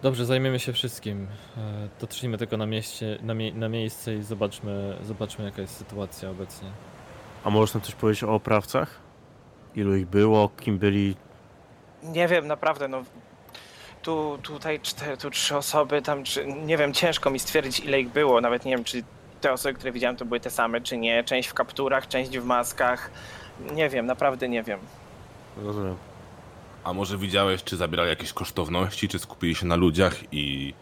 Dobrze, zajmiemy się wszystkim. E, Dotrzyjmy tylko na, mieście, na, mie na miejsce i zobaczmy, zobaczmy jaka jest sytuacja obecnie. A możesz nam coś powiedzieć o oprawcach? Ilu ich było, kim byli? Nie wiem, naprawdę, no. Tu, tutaj cztery, tu trzy osoby, tam, czy, nie wiem, ciężko mi stwierdzić, ile ich było. Nawet nie wiem, czy te osoby, które widziałem, to były te same, czy nie. Część w kapturach, część w maskach. Nie wiem, naprawdę nie wiem. Rozumiem. A może widziałeś, czy zabierali jakieś kosztowności, czy skupili się na ludziach i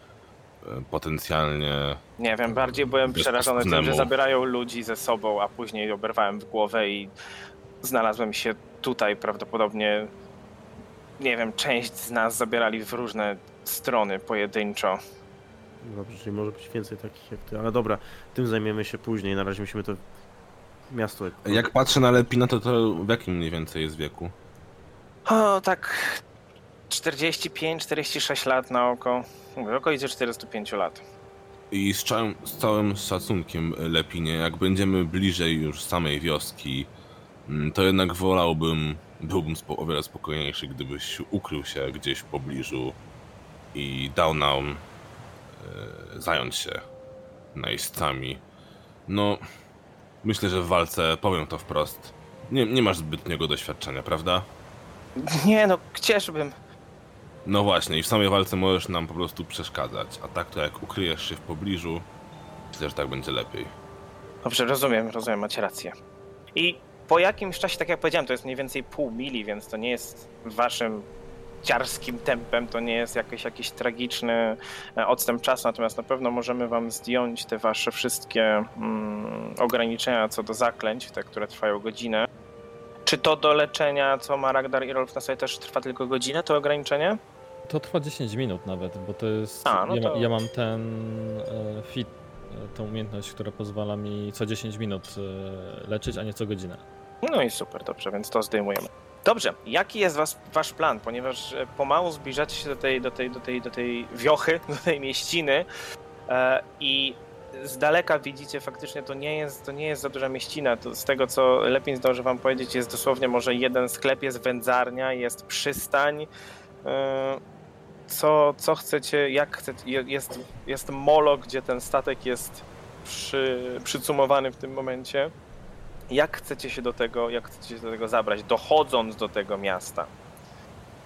e, potencjalnie... Nie wiem, bardziej byłem przerażony tym, że zabierają ludzi ze sobą, a później oberwałem w głowę i znalazłem się tutaj prawdopodobnie. Nie wiem, część z nas zabierali w różne strony pojedynczo. Dobrze, czyli może być więcej takich jak ty. Ale dobra, tym zajmiemy się później. Na razie musimy to miasto. Jak patrzę na Lepina, to, to w jakim mniej więcej jest wieku? O, tak 45-46 lat na oko. Mówię, okolice 45 lat. I z całym, z całym szacunkiem, Lepinie, jak będziemy bliżej już samej wioski, mm, to jednak wolałbym, byłbym o wiele spokojniejszy, gdybyś ukrył się gdzieś w pobliżu i dał nam e, zająć się najeźdźcami. No, myślę, że w walce, powiem to wprost, nie, nie masz zbytniego doświadczenia, prawda? Nie no, gdzieżbym. No właśnie, i w samej walce możesz nam po prostu przeszkadzać, a tak to jak ukryjesz się w pobliżu, myślę, że tak będzie lepiej. Dobrze, rozumiem, rozumiem, macie rację. I po jakimś czasie, tak jak powiedziałem, to jest mniej więcej pół mili, więc to nie jest waszym ciarskim tempem, to nie jest jakiś, jakiś tragiczny e, odstęp czasu, natomiast na pewno możemy wam zdjąć te wasze wszystkie mm, ograniczenia co do zaklęć, te, które trwają godzinę. Czy to do leczenia, co ma Ragdar i Rolf na sobie też trwa tylko godzinę, to ograniczenie? To trwa 10 minut nawet, bo to jest. A, no ja, to- ja mam ten e, fit, e, tą umiejętność, która pozwala mi co 10 minut e, leczyć, a nie co godzinę. No i super, dobrze, więc to zdejmujemy. Dobrze, jaki jest was, wasz plan? Ponieważ pomału zbliżacie się do tej, do tej, do tej, do tej wiochy, [laughs] do tej mieściny e, i z daleka widzicie faktycznie to nie jest, to nie jest za duża mieścina. To z tego co lepiej zdążę wam powiedzieć jest dosłownie może jeden sklep, jest wędzarnia, jest przystań. E, co, co chcecie, jak chcecie, je- jest, jest molo, gdzie ten statek jest przy, przycumowany w tym momencie. Jak chcecie się do tego, jak chcecie się do tego zabrać, dochodząc do tego miasta?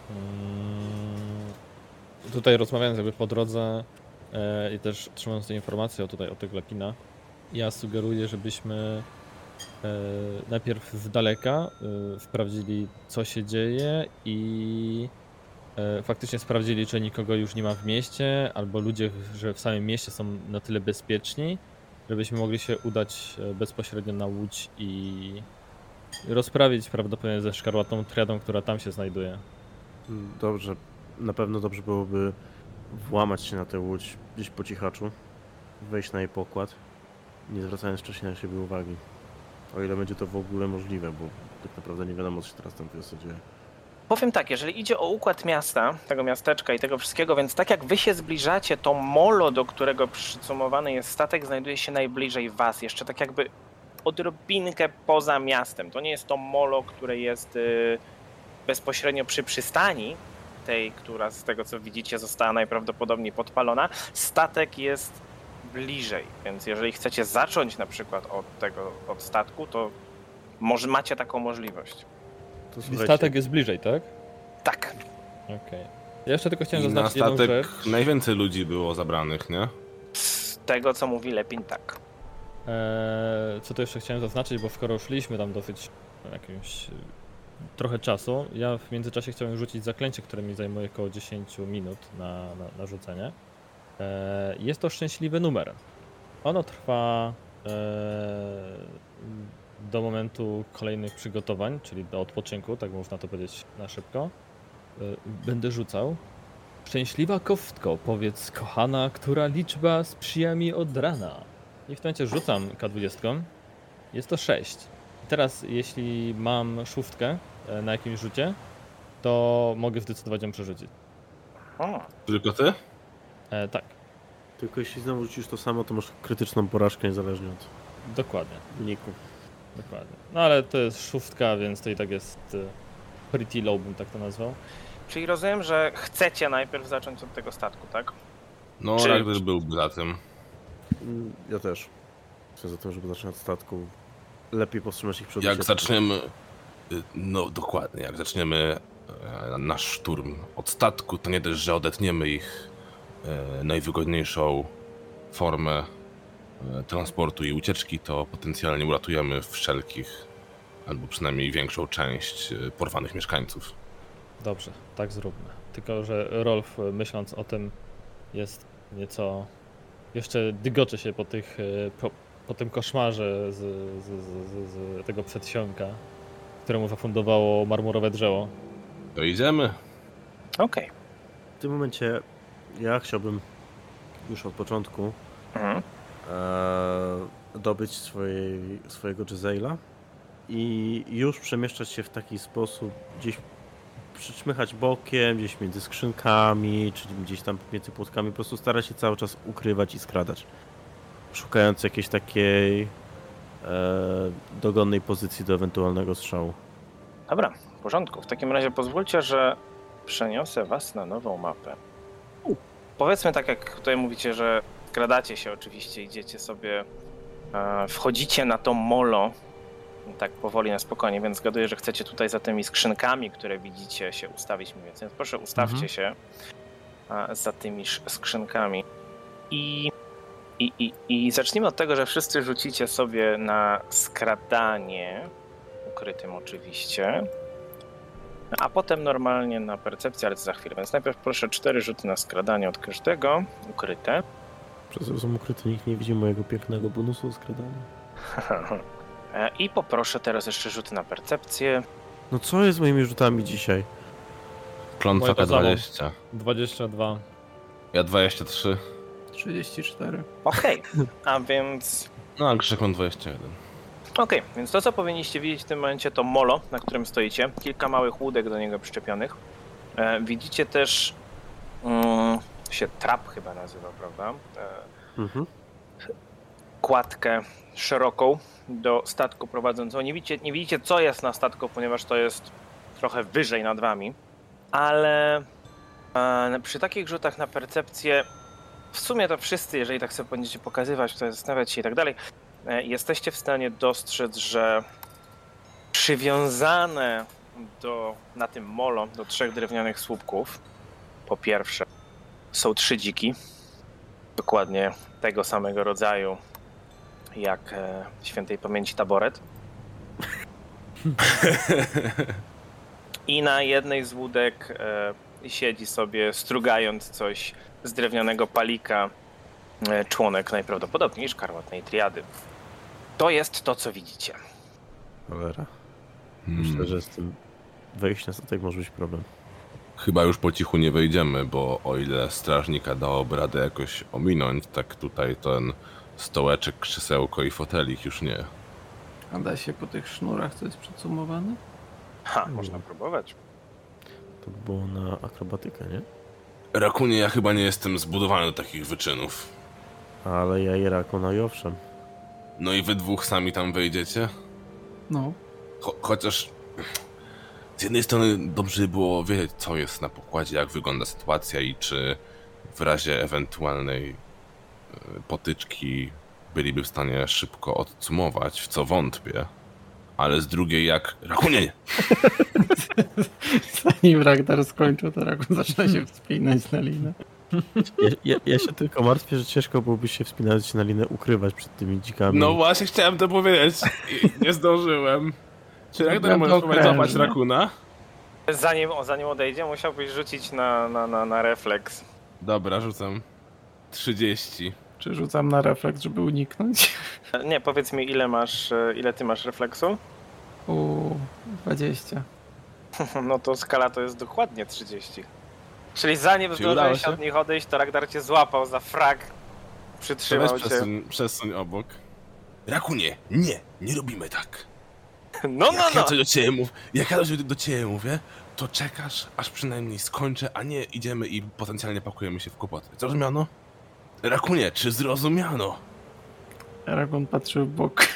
Mm, Tutaj rozmawiając jakby po drodze i też otrzymując te informacje o tutaj o tych Lepina, ja sugeruję, żebyśmy e, najpierw z daleka e, sprawdzili co się dzieje i e, faktycznie sprawdzili, czy nikogo już nie ma w mieście, albo ludzie, że w samym mieście są na tyle bezpieczni, żebyśmy mogli się udać e, bezpośrednio na łódź i rozprawić prawdopodobnie ze szkarłatną triadą, która tam się znajduje. Dobrze, na pewno dobrze byłoby włamać się na tę łódź gdzieś po cichaczu, wejść na jej pokład, nie zwracając wcześniej na siebie uwagi. O ile będzie to w ogóle możliwe, bo tak naprawdę nie wiadomo, co się teraz tam wiosce dzieje. Powiem tak, jeżeli idzie o układ miasta, tego miasteczka i tego wszystkiego, więc tak jak wy się zbliżacie, to molo, do którego przycumowany jest statek, znajduje się najbliżej was. Jeszcze tak jakby odrobinkę poza miastem. To nie jest to molo, które jest y, bezpośrednio przy przystani, tej, która z tego co widzicie została najprawdopodobniej podpalona. Statek jest bliżej, więc jeżeli chcecie zacząć na przykład od tego, od statku, to może macie taką możliwość. To Czyli statek jest bliżej, tak? Tak. Okej. Ja jeszcze tylko chciałem I na zaznaczyć jedną statek rzecz. najwięcej ludzi było zabranych, nie? Z tego co mówi Lepin, tak. Eee, co tu jeszcze chciałem zaznaczyć, bo skoro szliśmy tam dosyć jakimś trochę czasu, ja w międzyczasie chciałem rzucić zaklęcie, które mi zajmuje około 10 minut na, na, na rzucenie. Eee, jest to szczęśliwy numer. Ono trwa eee, do momentu kolejnych przygotowań, czyli do odpoczynku, tak można to powiedzieć na szybko. Eee, będę rzucał. Szczęśliwa koftko, powiedz kochana, która liczba sprzyja mi od rana. I w tym momencie rzucam K20. Jest to 6. Teraz, jeśli mam szóstkę e, na jakimś rzucie, to mogę zdecydować ją przerzucić. O, Tylko ty? E, tak, Tylko jeśli znowu rzucisz to samo, to masz krytyczną porażkę niezależnie od dokładnie, wyniku. dokładnie. No ale to jest szóstka, więc to i tak jest e, pretty low, bym tak to nazwał. czyli rozumiem, że chcecie najpierw zacząć od tego statku, tak? No, Czy- Ragnar byłby za tym. Mm, Ja też. Jestem za tym, żeby zacząć od statku. Lepiej powstrzymać ich przed Jak zaczniemy. y, No dokładnie, jak zaczniemy e, nasz szturm od statku, to nie dość, że odetniemy ich e, najwygodniejszą formę e, transportu i ucieczki, to potencjalnie uratujemy wszelkich, albo przynajmniej większą część porwanych mieszkańców. Dobrze, tak zróbmy. Tylko, że Rolf, myśląc o tym, jest nieco. Jeszcze dygocze się po, tych, po, po tym koszmarze z, z, z, z, z tego przedsionka, któremu zafundowało marmurowe drzewo. To idziemy. Okej. W tym momencie ja chciałbym już od początku Mhm. e, dobyć swojej, swojego Jezzaila i już przemieszczać się w taki sposób, gdzieś przyczmychać bokiem, gdzieś między skrzynkami, czy gdzieś tam między płotkami, po prostu starać się cały czas ukrywać i skradać. Szukając jakiejś takiej e, dogodnej pozycji do ewentualnego strzału. Dobra, w porządku. W takim razie pozwólcie, że przeniosę was na nową mapę. Powiedzmy tak, jak tutaj mówicie, że skradacie się oczywiście, idziecie sobie, e, wchodzicie na to molo, tak powoli, na spokojnie, więc zgaduję, że chcecie tutaj za tymi skrzynkami, które widzicie, się ustawić mniej więcej. Więc proszę, ustawcie Mhm. się e, za tymi skrzynkami. I, i, i, I zacznijmy od tego, że wszyscy rzucicie sobie na skradanie, ukrytym oczywiście, a potem normalnie na percepcję, ale to za chwilę. Więc najpierw proszę cztery rzuty na skradanie od każdego, ukryte. Przez to są ukryte, nikt nie widzi mojego pięknego bonusu skradania. [laughs] E, I poproszę teraz jeszcze rzuty na percepcję. No co jest z moimi rzutami dzisiaj? Klątwa Moje to samo. K20. 22. Ja 23. 34. Okej, [laughs] a więc No, a Grzech mam 21. Okej, więc to co powinniście widzieć w tym momencie to molo, na którym stoicie. Kilka małych łódek do niego przyczepionych. E, widzicie też mm, się trap chyba nazywa, prawda? E, Mhm. kładkę szeroką do statku prowadzącą. Nie widzicie, nie widzicie co jest na statku, ponieważ to jest trochę wyżej nad wami, ale e, przy takich rzutach na percepcję w sumie to wszyscy, jeżeli tak sobie będziecie pokazywać, to zastanawiać się i tak dalej, e, jesteście w stanie dostrzec, że przywiązane do, na tym molo do trzech drewnianych słupków, po pierwsze są trzy dziki, dokładnie tego samego rodzaju jak e, świętej pamięci taboret. [laughs] I na jednej z łódek e, siedzi sobie, strugając coś z drewnianego palika e, członek najprawdopodobniej szkarłatnej triady. To jest to, co widzicie. Cholera. Hmm. Myślę, że z tym wejść na statek może być problem. Chyba już po cichu nie wejdziemy, bo o ile strażnika dałoby radę jakoś ominąć, tak tutaj ten stołeczek, krzesełko i fotelik już nie. A da się po tych sznurach, co jest przycumowane? Ha, można próbować. To by było na akrobatykę, nie? Rakunie, ja chyba nie jestem zbudowany do takich wyczynów. Ale ja i Rakona i owszem. No i wy dwóch sami tam wejdziecie? No. Cho chociaż z jednej strony dobrze by było wiedzieć, co jest na pokładzie, jak wygląda sytuacja i czy w razie ewentualnej e, potyczki byliby w stanie szybko odcumować, w co wątpię. Ale z drugiej, jak. Rakunie! [laughs] Zanim Ragnar skończył, to Rakun zaczyna się wspinać na linę. Ja, ja, ja się tylko martwię, że ciężko byłoby się wspinając na linę ukrywać przed tymi dzikami. No właśnie, chciałem to powiedzieć. I nie zdążyłem. Czy Ragnar Ja możesz to próbować złapać okrężę. Rakuna? Zanim, o, zanim odejdzie, musiałbyś rzucić na, na, na, na refleks. Dobra, rzucam. 30. Czy rzucam na refleks, żeby uniknąć? [laughs] Nie, powiedz mi, ile masz, e, ile ty masz refleksu? U 20. [laughs] No to skala to jest dokładnie 30. Czyli zanim zdążyłeś się? od nich odejść, to Ragnar cię złapał za frak. To Przytrzymał cię. przesuń, przesuń obok. Rakunie, nie, nie robimy tak. No, no, jak ja no. coś do ciebie mów, jak ja coś do, do ciebie mówię, to czekasz, aż przynajmniej skończę, a nie idziemy i potencjalnie pakujemy się w kłopoty. Zrozumiano? Rakunie, czy zrozumiano? Rakun patrzy w bok. [laughs]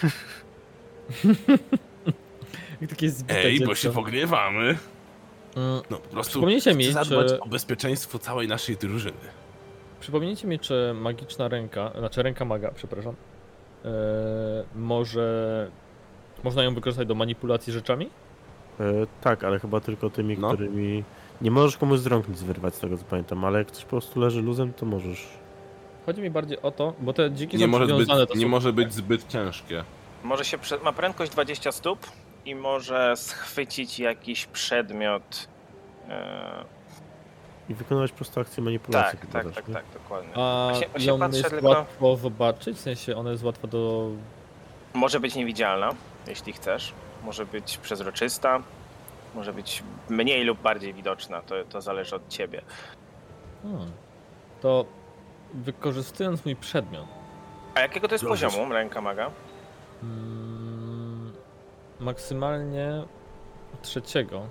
Jak takie zbite Ej, bo dziecko. się pogniewamy. Mm, No po prostu Przypomnijcie mi, chcę zadbać czy- o bezpieczeństwo całej naszej drużyny. Przypomnijcie mi, czy magiczna ręka, znaczy ręka maga, przepraszam, e, może. Można ją wykorzystać do manipulacji rzeczami? E, tak, ale chyba tylko tymi, No. którymi... Nie możesz komuś z rąk nic wyrwać, z tego co pamiętam, ale jak ktoś po prostu leży luzem, to możesz. Chodzi mi bardziej o to, bo te dziki Nie są może, nie są- może być zbyt ciężkie. Może się prze... ma prędkość 20 stóp i może schwycić jakiś przedmiot. E... I wykonywać po prostu akcję manipulacji. Tak, tak, też, tak, nie? tak, dokładnie. A ją patrzę jest tylko- łatwo zobaczyć, w sensie ona jest łatwa do... Może być niewidzialna, jeśli chcesz. Może być przezroczysta. Może być mniej lub bardziej widoczna. To, to zależy od ciebie. Hmm. To wykorzystując mój przedmiot, A jakiego to jest poziomu ręka maga? mm, maksymalnie trzeciego.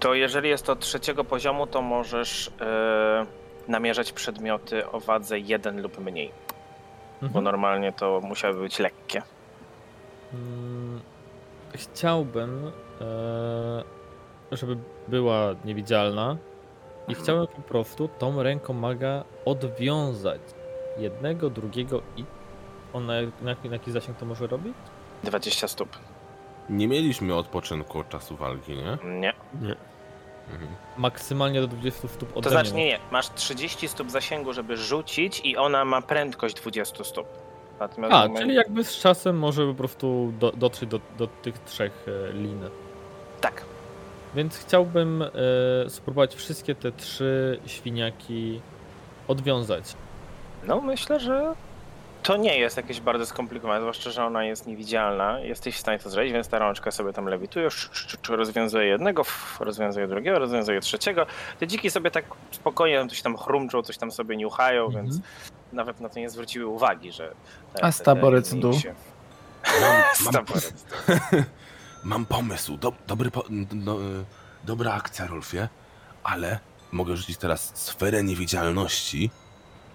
To jeżeli jest to trzeciego poziomu, to możesz e, namierzać przedmioty o wadze 1 lub mniej. Bo Mhm. normalnie to musiały być lekkie. Mm, Chciałbym, e, żeby była niewidzialna i chciałem po prostu tą ręką maga odwiązać jednego, drugiego i ona na, jaki- na jaki zasięg to może robić? 20 stóp. Nie mieliśmy odpoczynku od czasu walki, nie? Nie. Nie. Mhm. Maksymalnie do 20 stóp ode To znaczy nie, nie. Masz 30 stóp zasięgu, żeby rzucić i ona ma prędkość 20 stóp. Natomiast A, czyli jakby z czasem może po prostu do, dotrzeć do, do tych trzech e, lin. Tak. Więc chciałbym e, spróbować wszystkie te trzy świniaki odwiązać. No myślę, że to nie jest jakieś bardzo skomplikowane, zwłaszcza, że ona jest niewidzialna. Jesteś w stanie to zrobić, więc ta rączka sobie tam sz- rozwiązuje jednego, rozwiązuje drugiego, rozwiązuje trzeciego. Te dziki sobie tak spokojnie coś tam chrumczą, coś tam sobie niuchają, Mhm. więc nawet na to nie zwróciły uwagi, że... te- A staborec dół? Staborec. Mam pomysł. Do, dobry po, do, dobra akcja, Rolfie, ale mogę rzucić teraz sferę niewidzialności.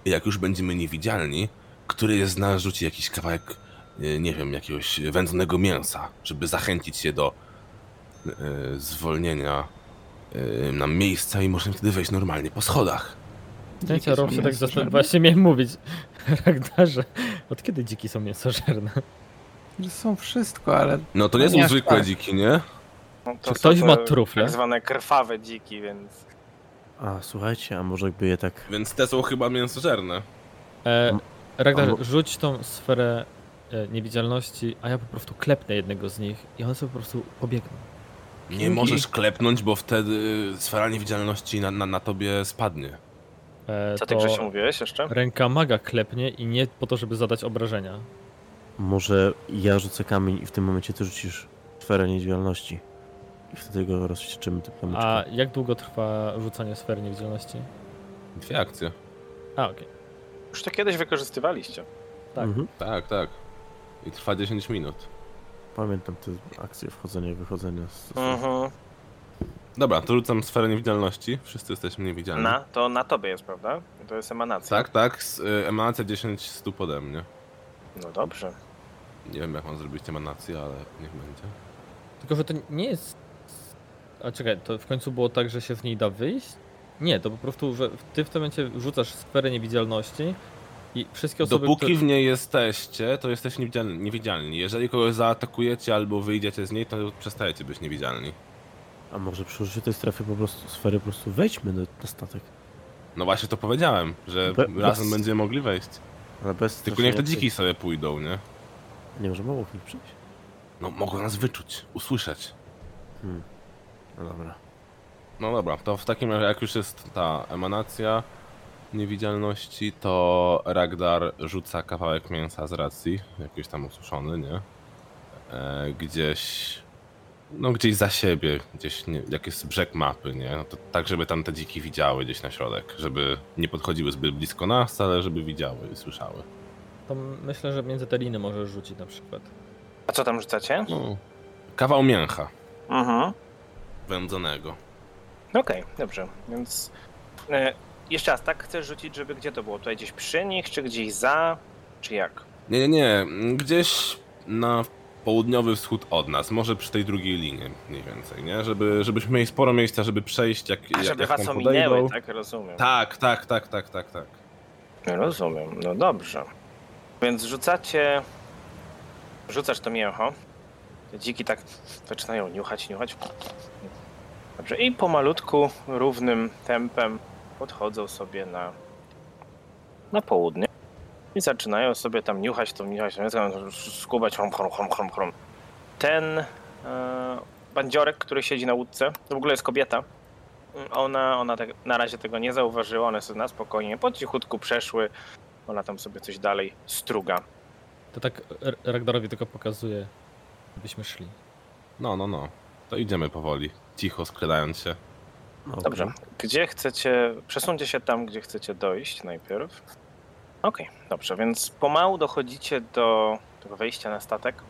I jak już będziemy niewidzialni, który z nas rzuci jakiś kawałek, e, nie wiem, jakiegoś wędzonego mięsa, żeby zachęcić się do e, zwolnienia e, nam miejsca i możemy wtedy wejść normalnie po schodach. Są Rob się tak zastanawia, właśnie miałem mówić, [laughs] Ragdarze, od kiedy dziki są mięsożerne? Są wszystko, ale No to nie są Nie aż zwykłe tak. dziki, nie? No, Czy są ktoś ma trufle? Tak zwane krwawe dziki, więc... A, słuchajcie, a może by je tak... Więc te są chyba mięsożerne. E, Ragnar, Albo- rzuć tą sferę e, niewidzialności, a ja po prostu klepnę jednego z nich i one sobie po prostu pobiegną. Nie możesz klepnąć, bo wtedy sfera niewidzialności na, na, na tobie spadnie. e, Co ty, to Grzesiu, mówiłeś jeszcze? ręka maga klepnie i nie po to, żeby zadać obrażenia. Może ja rzucę kamień i w tym momencie ty rzucisz sferę niewidzialności. I wtedy go rozścieczymy tym kamyczkiem. A jak długo trwa rzucanie sfery niewidzialności? Dwie akcje. A, okej. Już to kiedyś wykorzystywaliście. tak. Mhm. Tak, tak. I trwa 10 minut. Pamiętam te akcje wchodzenia i wychodzenia z... Mhm. Dobra, to rzucam sferę niewidzialności. Wszyscy jesteśmy niewidzialni. Na, to na tobie jest, prawda? To jest emanacja. Tak, tak. y, Emanacja 10 stóp ode mnie. No dobrze. Nie wiem, jak mam zrobić emanację, ale niech będzie. Tylko, że to nie jest... A czekaj, to w końcu było tak, że się z niej da wyjść? Nie, to po prostu, że ty w tym momencie rzucasz sferę niewidzialności i wszystkie osoby, Dopóki które... w niej jesteście, to jesteście niewidzialni, niewidzialni. Jeżeli kogoś zaatakujecie albo wyjdziecie z niej, to przestajecie być niewidzialni. A może przy użyciu tej strefy po prostu, sfery po prostu wejdźmy na, na statek. No właśnie to powiedziałem, że Be- razem bez- będziemy mogli wejść. Ale bez Tylko niech te straszenia dziki sobie pójdą, nie? Nie możemy obok nich przyjść. No mogą nas wyczuć, usłyszeć. Hmm. No dobra. No dobra, to w takim razie jak już jest ta emanacja niewidzialności, to Ragdar rzuca kawałek mięsa z racji, jakiś tam ususzony, nie? E, gdzieś, no gdzieś za siebie, gdzieś, nie, jak jest brzeg mapy, nie? No to tak, żeby tam te dziki widziały gdzieś na środek, żeby nie podchodziły zbyt blisko nas, ale żeby widziały i słyszały. To myślę, że między te liny możesz rzucić na przykład. A co tam rzucacie? No, kawał mięcha Mhm. wędzonego. Okej, dobrze. Więc e, jeszcze raz, tak chcesz rzucić, żeby gdzie to było? Tutaj gdzieś przy nich, czy gdzieś za, czy jak? Nie, nie, nie. Gdzieś na południowy wschód od nas, może przy tej drugiej linii mniej więcej, nie? Żeby, żebyśmy mieli sporo miejsca, żeby przejść, jak, A jak, żeby jak was tam ominęły, podejdą. tak? Rozumiem. Tak, tak, tak, tak, tak, tak. Rozumiem, no dobrze. Więc rzucacie... Rzucasz to mięcho. Te dziki tak zaczynają niuchać, niuchać. Dobrze, i pomalutku, równym tempem podchodzą sobie na, na południe. I zaczynają sobie tam niuchać, to niuchać, skubać, chrom, chrom, chrom, chrom, chrom. Ten e, bandziorek, który siedzi na łódce, to w ogóle jest kobieta. Ona, ona tak na razie tego nie zauważyła, one sobie na spokojnie po cichutku przeszły. Ona tam sobie coś dalej struga. To tak Ragnarowi tylko pokazuje, byśmy szli. No, no, no. To idziemy powoli, cicho skradając się. No, Dobrze. Gdzie chcecie. Przesuńcie się tam, gdzie chcecie dojść najpierw. Okej, dobrze, więc pomału dochodzicie do tego wejścia na statek.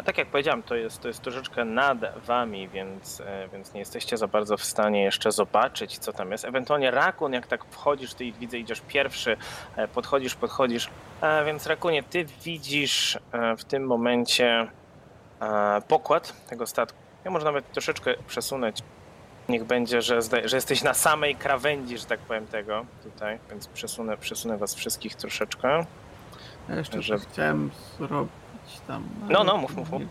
Tak jak powiedziałem, to jest, to jest troszeczkę nad wami, więc, e, więc nie jesteście za bardzo w stanie jeszcze zobaczyć, co tam jest. Ewentualnie Rakun, jak tak wchodzisz, ty widzę, idziesz pierwszy, e, podchodzisz, podchodzisz. E, Więc Rakunie, ty widzisz w tym momencie pokład tego statku. Ja może nawet troszeczkę przesunąć Niech będzie, że, że jesteś na samej krawędzi, że tak powiem, tego tutaj, więc przesunę, przesunę was wszystkich troszeczkę. Ja jeszcze Że- coś chciałem zrobić tam. No, no, mów, mów, mów.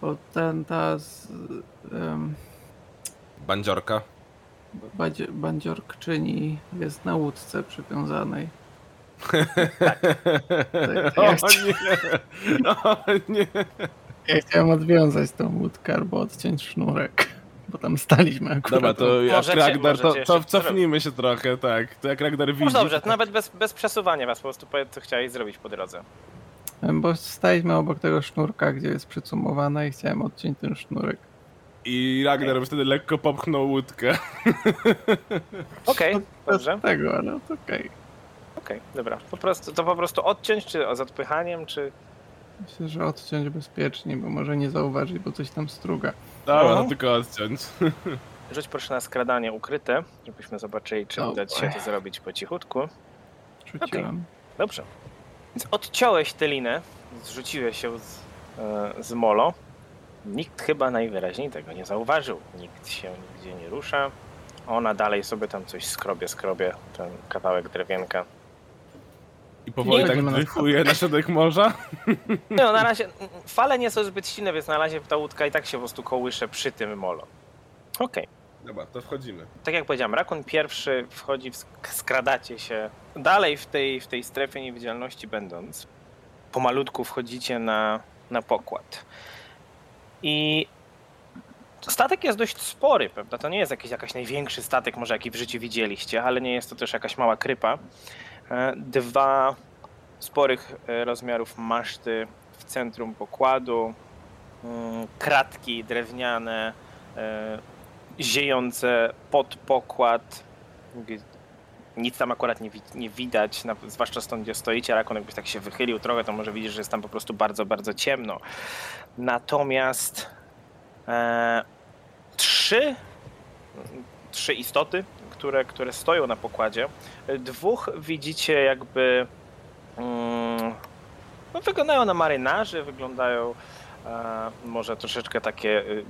Bo ten ta z, um, Bandziorka. badzie, bandziorkczyni jest na łódce przywiązanej. [laughs] Tak. ja o nie! O nie! Ja chciałem odwiązać tą łódkę albo odciąć sznurek, bo tam staliśmy akurat. Dobra, to jak Możecie- Ragnar, to, to cofnijmy się trochę, tak. To jak Ragnar widzi... No dobrze, to- nawet bez, bez przesuwania was, po prostu powiedz, co chciałeś zrobić po drodze. Bo staliśmy obok tego sznurka, gdzie jest przycumowana i chciałem odciąć ten sznurek. I Ragnar wtedy lekko popchnął łódkę. [laughs] Okej, dobrze, Bez tego, ale to okej. okej, dobra. Po prostu, to po prostu odciąć, czy z odpychaniem, czy... Myślę, że odciąć bezpiecznie, bo może nie zauważyć, bo coś tam struga. Dobra, to tylko odciąć. [laughs] Rzuć proszę na skradanie ukryte, żebyśmy zobaczyli, czy uda ci się to zrobić po cichutku. Rzuciłem. Dobrze. Więc odciąłeś tę linę, zrzuciłeś się z, e, z molo. Nikt chyba najwyraźniej tego nie zauważył. Nikt się nigdzie nie rusza. Ona dalej sobie tam coś skrobie, skrobie, ten kawałek drewienka. I powoli Nie tak dryfuje [laughs] na środek morza. [laughs] No, na razie fale nie są zbyt silne, więc na razie ta łódka i tak się po prostu kołysze przy tym molo. Okej. Dobra, to wchodzimy. Tak jak powiedziałem, Rakun pierwszy wchodzi, w sk- skradacie się dalej w tej, w tej strefie niewidzialności będąc. Pomalutku wchodzicie na, na pokład. I statek jest dość spory, prawda? To nie jest jakiś jakaś największy statek, może jaki w życiu widzieliście, ale nie jest to też jakaś mała krypa. E, Dwa sporych e, rozmiarów maszty w centrum pokładu, mm, kratki drewniane, e, ziejące pod pokład. Nic tam akurat nie, nie widać, zwłaszcza stąd, gdzie stoicie. Rakon jakbyś tak się wychylił trochę, to może widzisz, że jest tam po prostu bardzo, bardzo ciemno. Natomiast e, trzy, trzy istoty, które, które stoją na pokładzie. Dwóch widzicie jakby mm, no, wyglądają na marynarzy, wyglądają e, może troszeczkę takie y,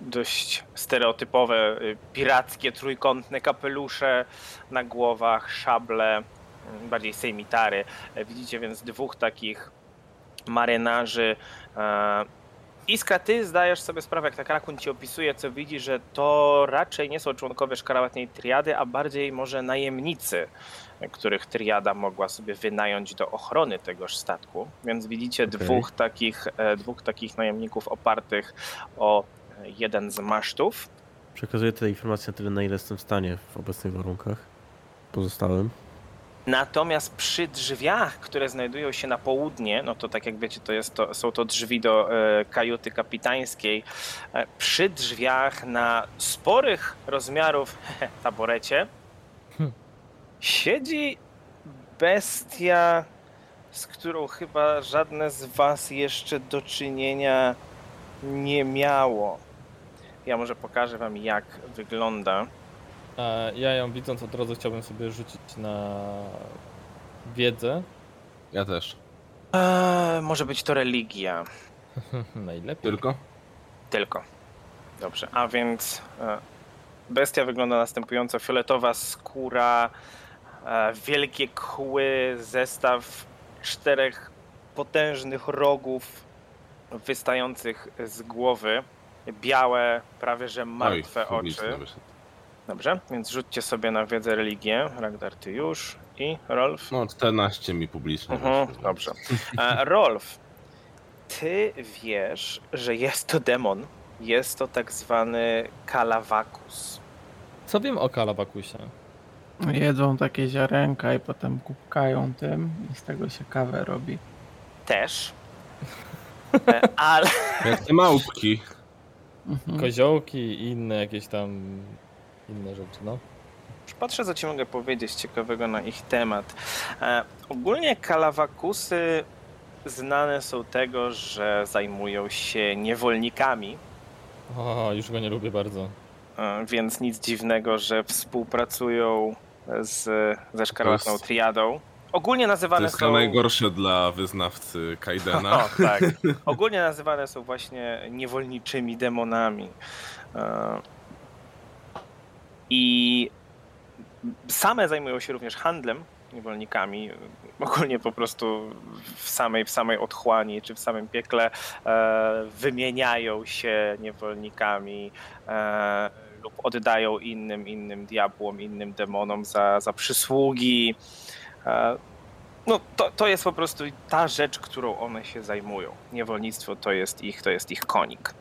dość stereotypowe, y, pirackie, trójkątne kapelusze na głowach, szable, y, bardziej sejmitary. E, Widzicie więc dwóch takich marynarzy. e, Iskra, ty zdajesz sobie sprawę, jak tak Rakun ci opisuje, co widzi, że to raczej nie są członkowie szkarłatnej triady, a bardziej może najemnicy, których triada mogła sobie wynająć do ochrony tegoż statku. Więc widzicie Okej. dwóch, takich, e, dwóch takich najemników opartych o jeden z masztów. Przekazuję te informacje na tyle, na ile jestem w stanie w obecnych warunkach. Pozostałym. Natomiast przy drzwiach, które znajdują się na południe, no to tak jak wiecie, to, jest to są to drzwi do e, kajuty kapitańskiej. E, przy drzwiach na sporych rozmiarów [laughs] taborecie Hmm. siedzi bestia, z którą chyba żadne z was jeszcze do czynienia nie miało. Ja może pokażę wam jak wygląda. A ja ją widząc od razu chciałbym sobie rzucić na wiedzę. Ja też. Eee, może być to religia. [laughs] Najlepiej. Tylko? Tylko. Dobrze, a więc e, bestia wygląda następująco. Fioletowa skóra, e, wielkie kły, zestaw czterech potężnych rogów wystających z głowy. Białe, prawie że martwe Oj, oczy. Dobrze, więc rzućcie sobie na wiedzę religię. Ragdar, ty już. I Rolf? No, 14 mi publicznie Mhm, dobrze. E, Rolf, ty wiesz, że jest to demon. Jest to tak zwany Kalawakus. Co wiem o Kalabakusie? Jedzą takie ziarenka i potem kupkają tym i z tego się kawę robi. Też. [laughs] E, Ale Jak te małpki. Mhm. Koziołki i inne jakieś tam inne rzeczy, no. patrzę, co ci mogę powiedzieć ciekawego na ich temat. E, ogólnie Kalawakusy znane są tego, że zajmują się niewolnikami. O, już go nie lubię bardzo. E, Więc nic dziwnego, że współpracują z, ze szkarłatną triadą. Ogólnie To nazywane jest chyba są. najgorsze dla wyznawcy Kaidena. [laughs] O, tak. [laughs] Ogólnie nazywane są właśnie niewolniczymi demonami. E, I same zajmują się również handlem niewolnikami. Ogólnie po prostu w samej, w samej otchłani czy w samym piekle e, wymieniają się niewolnikami e, lub oddają innym, innym diabłom, innym demonom za, za przysługi. E, no, to, to jest po prostu ta rzecz, którą one się zajmują. Niewolnictwo to jest ich, to jest ich konik.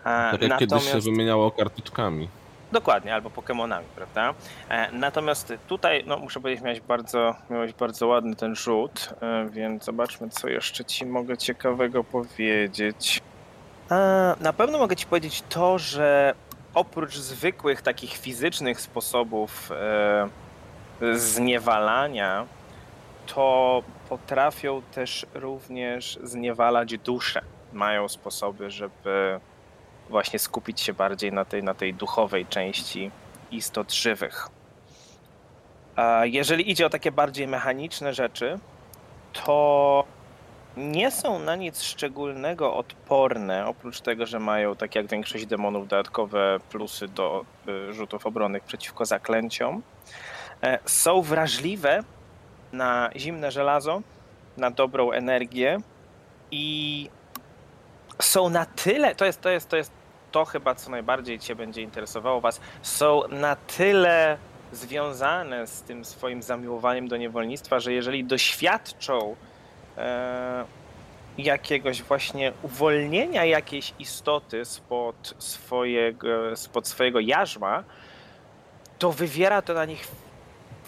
E, Tak jak kiedyś się natomiast- wymieniało karteczkami. Dokładnie, albo Pokemonami, prawda? E, Natomiast tutaj, no muszę powiedzieć, miałeś bardzo, miałeś bardzo ładny ten rzut, więc zobaczmy, co jeszcze ci mogę ciekawego powiedzieć. Na pewno mogę ci powiedzieć to, że oprócz zwykłych takich fizycznych sposobów zniewalania, to potrafią też również zniewalać duszę. Mają sposoby, żeby właśnie skupić się bardziej na tej, na tej duchowej części istot żywych. Jeżeli idzie o takie bardziej mechaniczne rzeczy, to nie są na nic szczególnego odporne, oprócz tego, że mają, tak jak większość demonów, dodatkowe plusy do y, rzutów obronnych przeciwko zaklęciom. E, Są wrażliwe na zimne żelazo, na dobrą energię i są na tyle, to jest, to jest, to jest to chyba, co najbardziej Cię będzie interesowało Was, są na tyle związane z tym swoim zamiłowaniem do niewolnictwa, że jeżeli doświadczą e, jakiegoś właśnie uwolnienia jakiejś istoty spod swojego, spod swojego jarzma, to wywiera to na nich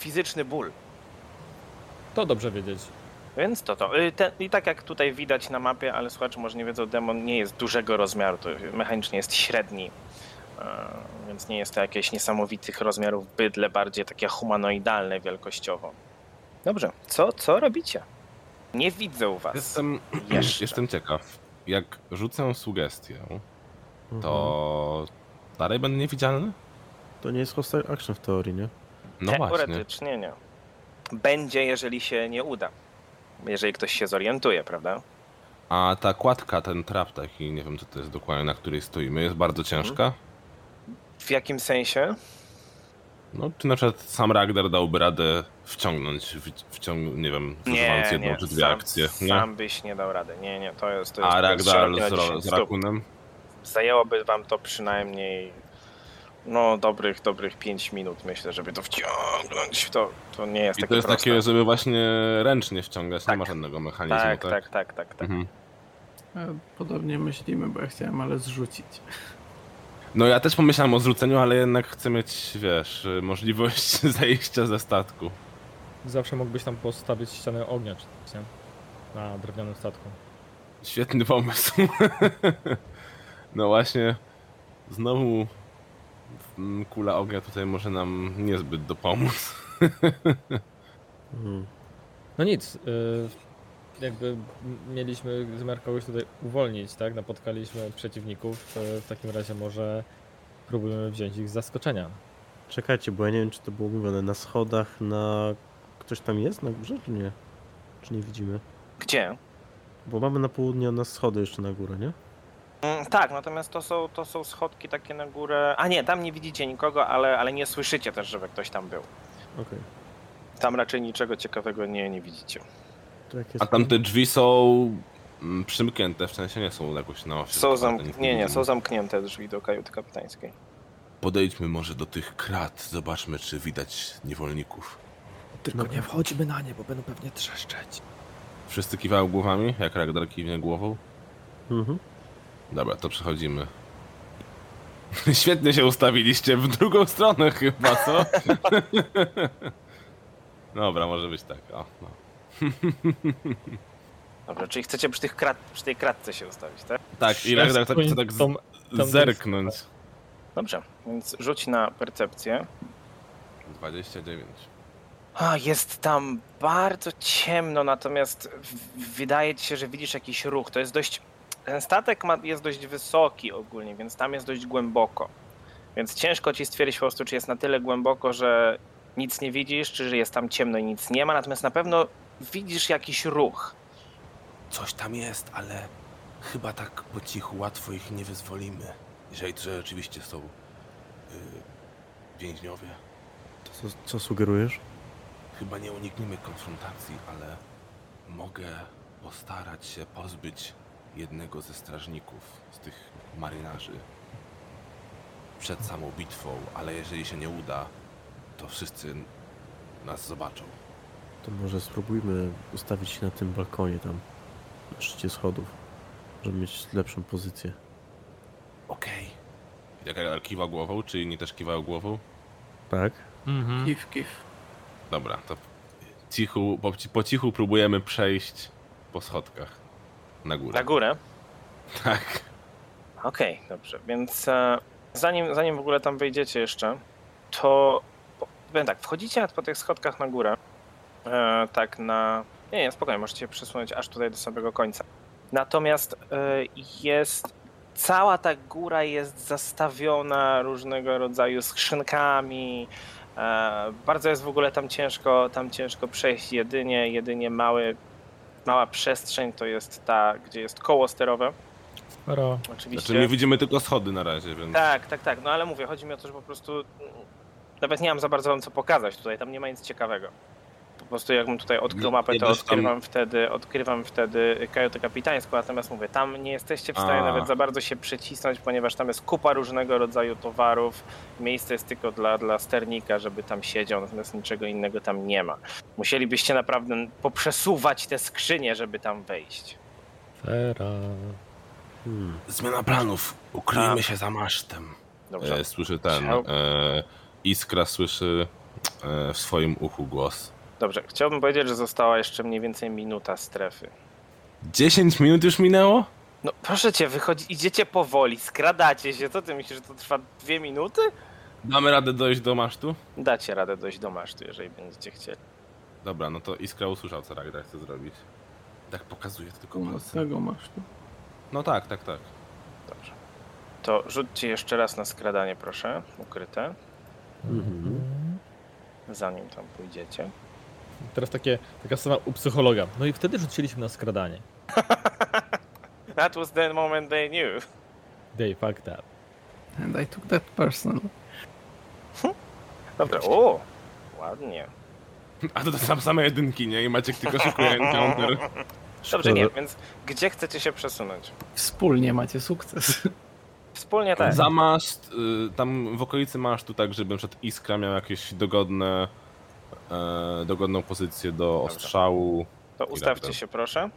fizyczny ból. To dobrze wiedzieć. Więc to to. Y, Ten, I tak jak tutaj widać na mapie, ale słuchacze może nie wiedzą, demon nie jest dużego rozmiaru, to mechanicznie jest średni. E, Więc nie jest to jakieś niesamowitych rozmiarów bydle, bardziej takie humanoidalne wielkościowo. Dobrze, co, co robicie? Nie widzę u was. Jestem, [clears throat] Jeszcze. jestem ciekaw. Jak rzucę sugestię, Mhm. to dalej będę niewidzialny? To nie jest hostile action w teorii, nie? No. Teoretycznie nie. Będzie, jeżeli się nie uda. Jeżeli ktoś się zorientuje, prawda? A ta kładka, ten trap taki, nie wiem co to jest dokładnie, na której stoimy, jest bardzo ciężka? W jakim sensie? No, czy na przykład sam Ragnar dałby radę wciągnąć, wci- wciąg, nie wiem, zużywając jedną czy dwie sam, akcje, nie? Sam byś nie dał rady. Nie, nie, to jest. To jest A Ragnar z, ro- 10 z. Rakunem? Zajęłoby wam to przynajmniej no dobrych, dobrych 5 minut, myślę, żeby to wciągnąć. To, to nie jest I takie to jest proste. takie, żeby właśnie ręcznie wciągać, Tak. nie ma żadnego mechanizmu, tak, tak? tak, tak, tak, tak. Mhm. E, Podobnie myślimy, bo ja chciałem ale zrzucić. No ja też pomyślałem o zrzuceniu, ale jednak chcę mieć, wiesz, możliwość [laughs] zejścia ze statku. Zawsze mógłbyś tam postawić ścianę ognia, czy coś, nie? Na drewnianym statku. Świetny pomysł. [laughs] No właśnie, znowu kula ognia tutaj może nam niezbyt dopomóc. Mhm. [laughs] No nic, y, jakby mieliśmy zamiar kogoś tutaj uwolnić, tak? Napotkaliśmy przeciwników, y, w takim razie może próbujemy wziąć ich z zaskoczenia. Czekajcie, bo ja nie wiem, czy to było mówione. Na schodach, na... Ktoś tam jest na górze, czy nie? Czy nie widzimy? Gdzie? Bo mamy na południe na schody jeszcze na górę, nie? Mm, tak, natomiast to są, to są schodki takie na górę. A nie, tam nie widzicie nikogo, ale, ale nie słyszycie też, żeby ktoś tam był. Okej. Tam raczej niczego ciekawego nie, nie widzicie. A tam te drzwi są mm, przymknięte, w sensie nie są jakoś na osi. Są zamk- nie, nie, są zamknięte drzwi do kajuty kapitańskiej. Podejdźmy może do tych krat, zobaczmy czy widać niewolników. Tylko nie wchodźmy na nie, bo będą pewnie trzeszczeć. Wszyscy kiwają głowami, jak Ragnar kiwnie głową? Mhm. Dobra, to przechodzimy. [laughs] Świetnie się ustawiliście w drugą stronę chyba, co? [laughs] Dobra, może być tak. O, no. [laughs] Dobra, czyli chcecie przy, tych krat, przy tej kratce się ustawić, tak? Tak, i Ragnar tak chce tak z, Tą- tam zerknąć. Dobrze, więc rzuć na percepcję. 29. A, jest tam bardzo ciemno, natomiast w- wydaje ci się, że widzisz jakiś ruch. To jest dość. Ten statek ma, jest dość wysoki ogólnie, więc tam jest dość głęboko. Więc ciężko ci stwierdzić po prostu, czy jest na tyle głęboko, że nic nie widzisz, czy że jest tam ciemno i nic nie ma. Natomiast na pewno widzisz jakiś ruch. Coś tam jest, ale chyba tak po cichu łatwo ich nie wyzwolimy. Jeżeli to rzeczywiście są y, więźniowie. To co, co sugerujesz? Chyba nie unikniemy konfrontacji, ale mogę postarać się pozbyć jednego ze strażników, z tych marynarzy przed samą bitwą, ale jeżeli się nie uda, to wszyscy nas zobaczą. To może spróbujmy ustawić się na tym balkonie tam, na szczycie schodów, żeby mieć lepszą pozycję. Okej. Jak Ragnar kiwa głową, czy inni też kiwają głową? Tak? Mhm. Kif, kif. Dobra, to cichu, po, po cichu próbujemy przejść po schodkach na górę. Na górę. Tak. Okej, dobrze. Więc e, zanim, zanim w ogóle tam wejdziecie jeszcze, to po- powiem tak, wchodzicie po tych schodkach na górę. E, tak na. Nie, nie, spokojnie, możecie się przesunąć aż tutaj do samego końca. Natomiast e, jest. Cała ta góra jest zastawiona różnego rodzaju skrzynkami. E, bardzo jest w ogóle tam ciężko, tam ciężko przejść. Jedynie, jedynie mały, mała przestrzeń to jest ta, gdzie jest koło sterowe. Sporo. Oczywiście. Znaczy my widzimy tylko schody na razie, więc... Tak, tak, tak. No ale mówię, chodzi mi o to, że po prostu nawet nie mam za bardzo wam co pokazać tutaj, tam nie ma nic ciekawego. Po prostu jakbym tutaj odkrył Nie- mapę, to odkrywam wtedy, odkrywam wtedy kajutę kapitańską, natomiast mówię, tam nie jesteście w stanie A. nawet za bardzo się przycisnąć, ponieważ tam jest kupa różnego rodzaju towarów, miejsce jest tylko dla, dla sternika, żeby tam siedział, natomiast niczego innego tam nie ma. Musielibyście naprawdę poprzesuwać te skrzynie, żeby tam wejść. Fera. Hmm. Zmiana planów. Ukryjmy A. się za masztem. Dobrze. E, słyszy ten. E, Iskra słyszy e, w swoim uchu głos. Dobrze. Chciałbym powiedzieć, że została jeszcze mniej więcej minuta strefy. 10 minut już minęło? No proszę cię, wychodzi, idziecie powoli, skradacie się. Co ty myślisz, że to trwa dwie minuty? Damy radę dojść do masztu? Dacie radę dojść do masztu, jeżeli będziecie chcieli. Dobra, no to Iskra usłyszał, co Ragnar chce zrobić. Tak pokazuje to tylko U nas palcem. tego masz tu. No tak, tak, tak. Dobrze. To rzućcie jeszcze raz na skradanie, proszę. Ukryte. Mhm. Zanim tam pójdziecie. Teraz takie, taka sama u psychologa. No i wtedy rzuciliśmy na skradanie. [laughs] That was the moment they knew. They fucked up. And I took that personal. [laughs] Dobra, o! Ładnie. A to te sam, same jedynki, nie? I Maciek tylko szykuje [laughs] encounter. Dobrze, nie, więc gdzie chcecie się przesunąć? Wspólnie macie sukces. Wspólnie tak. Za maszt, y, tam w okolicy masztu, tak żeby przed Iskra miał jakieś dogodne, e, dogodną pozycję do ostrzału. To ustawcie Dobra. się proszę.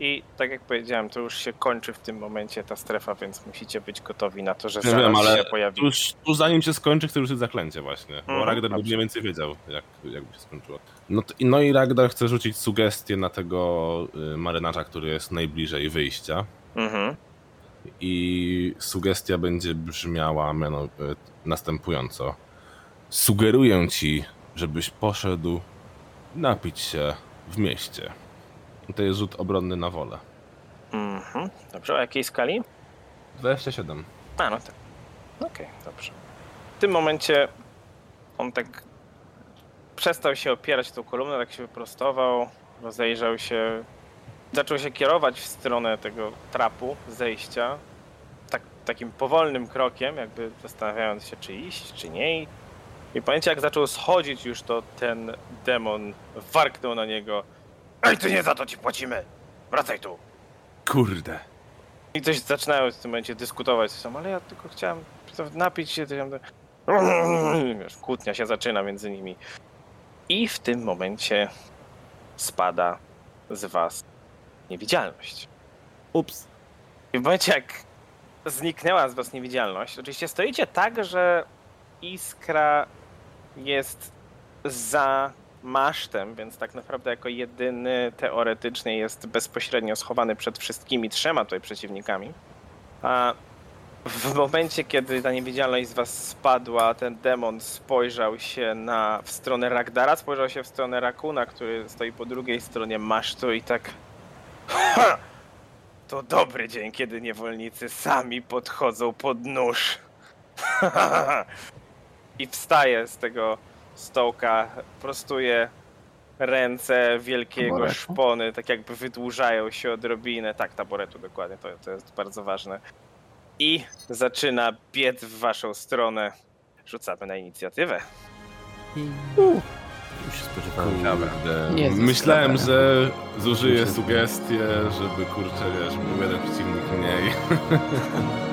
I tak jak powiedziałem, to już się kończy w tym momencie ta strefa, więc musicie być gotowi na to, że zaraz wiem, ale się pojawi. Tuż, tuż zanim się skończy, chcę rzucić zaklęcie właśnie. Bo Mhm, Ragnar by dobrze. mniej więcej wiedział, jak, jakby się skończyło. No, to, no i Ragnar chce rzucić sugestię na tego y, marynarza, który jest najbliżej wyjścia. Mhm. I sugestia będzie brzmiała miano, y, następująco. Sugeruję ci, żebyś poszedł napić się w mieście. To jest rzut obronny na wolę. Mhm. Dobrze, o jakiej skali? 27. A, no tak. Okej, dobrze. W tym momencie on tak przestał się opierać tą kolumnę, tak się wyprostował, rozejrzał się, zaczął się kierować w stronę tego trapu zejścia, tak, takim powolnym krokiem, jakby zastanawiając się, czy iść, czy nie. I pamiętacie, jak zaczął schodzić już, to ten demon warknął na niego. Ej, ty nie za to ci płacimy! Wracaj tu! Kurde. I coś zaczynają w tym momencie dyskutować ze sobą, ale ja tylko chciałem napić się. to ja- Wiesz, kłótnia się zaczyna między nimi. I w tym momencie spada z was niewidzialność. Ups. I w momencie jak zniknęła z was niewidzialność, oczywiście stoicie tak, że iskra jest za masztem, więc tak naprawdę jako jedyny teoretycznie jest bezpośrednio schowany przed wszystkimi trzema tutaj przeciwnikami. A w momencie, kiedy ta niewidzialność z was spadła, ten demon spojrzał się na, w stronę Ragdara, spojrzał się w stronę Rakuna, który stoi po drugiej stronie masztu i tak... Ha! To dobry dzień, kiedy niewolnicy sami podchodzą pod nóż. [laughs] I wstaje z tego stołka, prostuje ręce, wielkie jego Taboretu? szpony, tak jakby wydłużają się odrobinę. Tak, taboretu dokładnie, to, to jest bardzo ważne. I zaczyna biec w waszą stronę. Rzucamy na inicjatywę. Już się spodziewałem. Nie, Myślałem, zostawiam. że zużyję sugestię, żeby kurczę, wiesz, był jeden przeciwnik mniej. [laughs]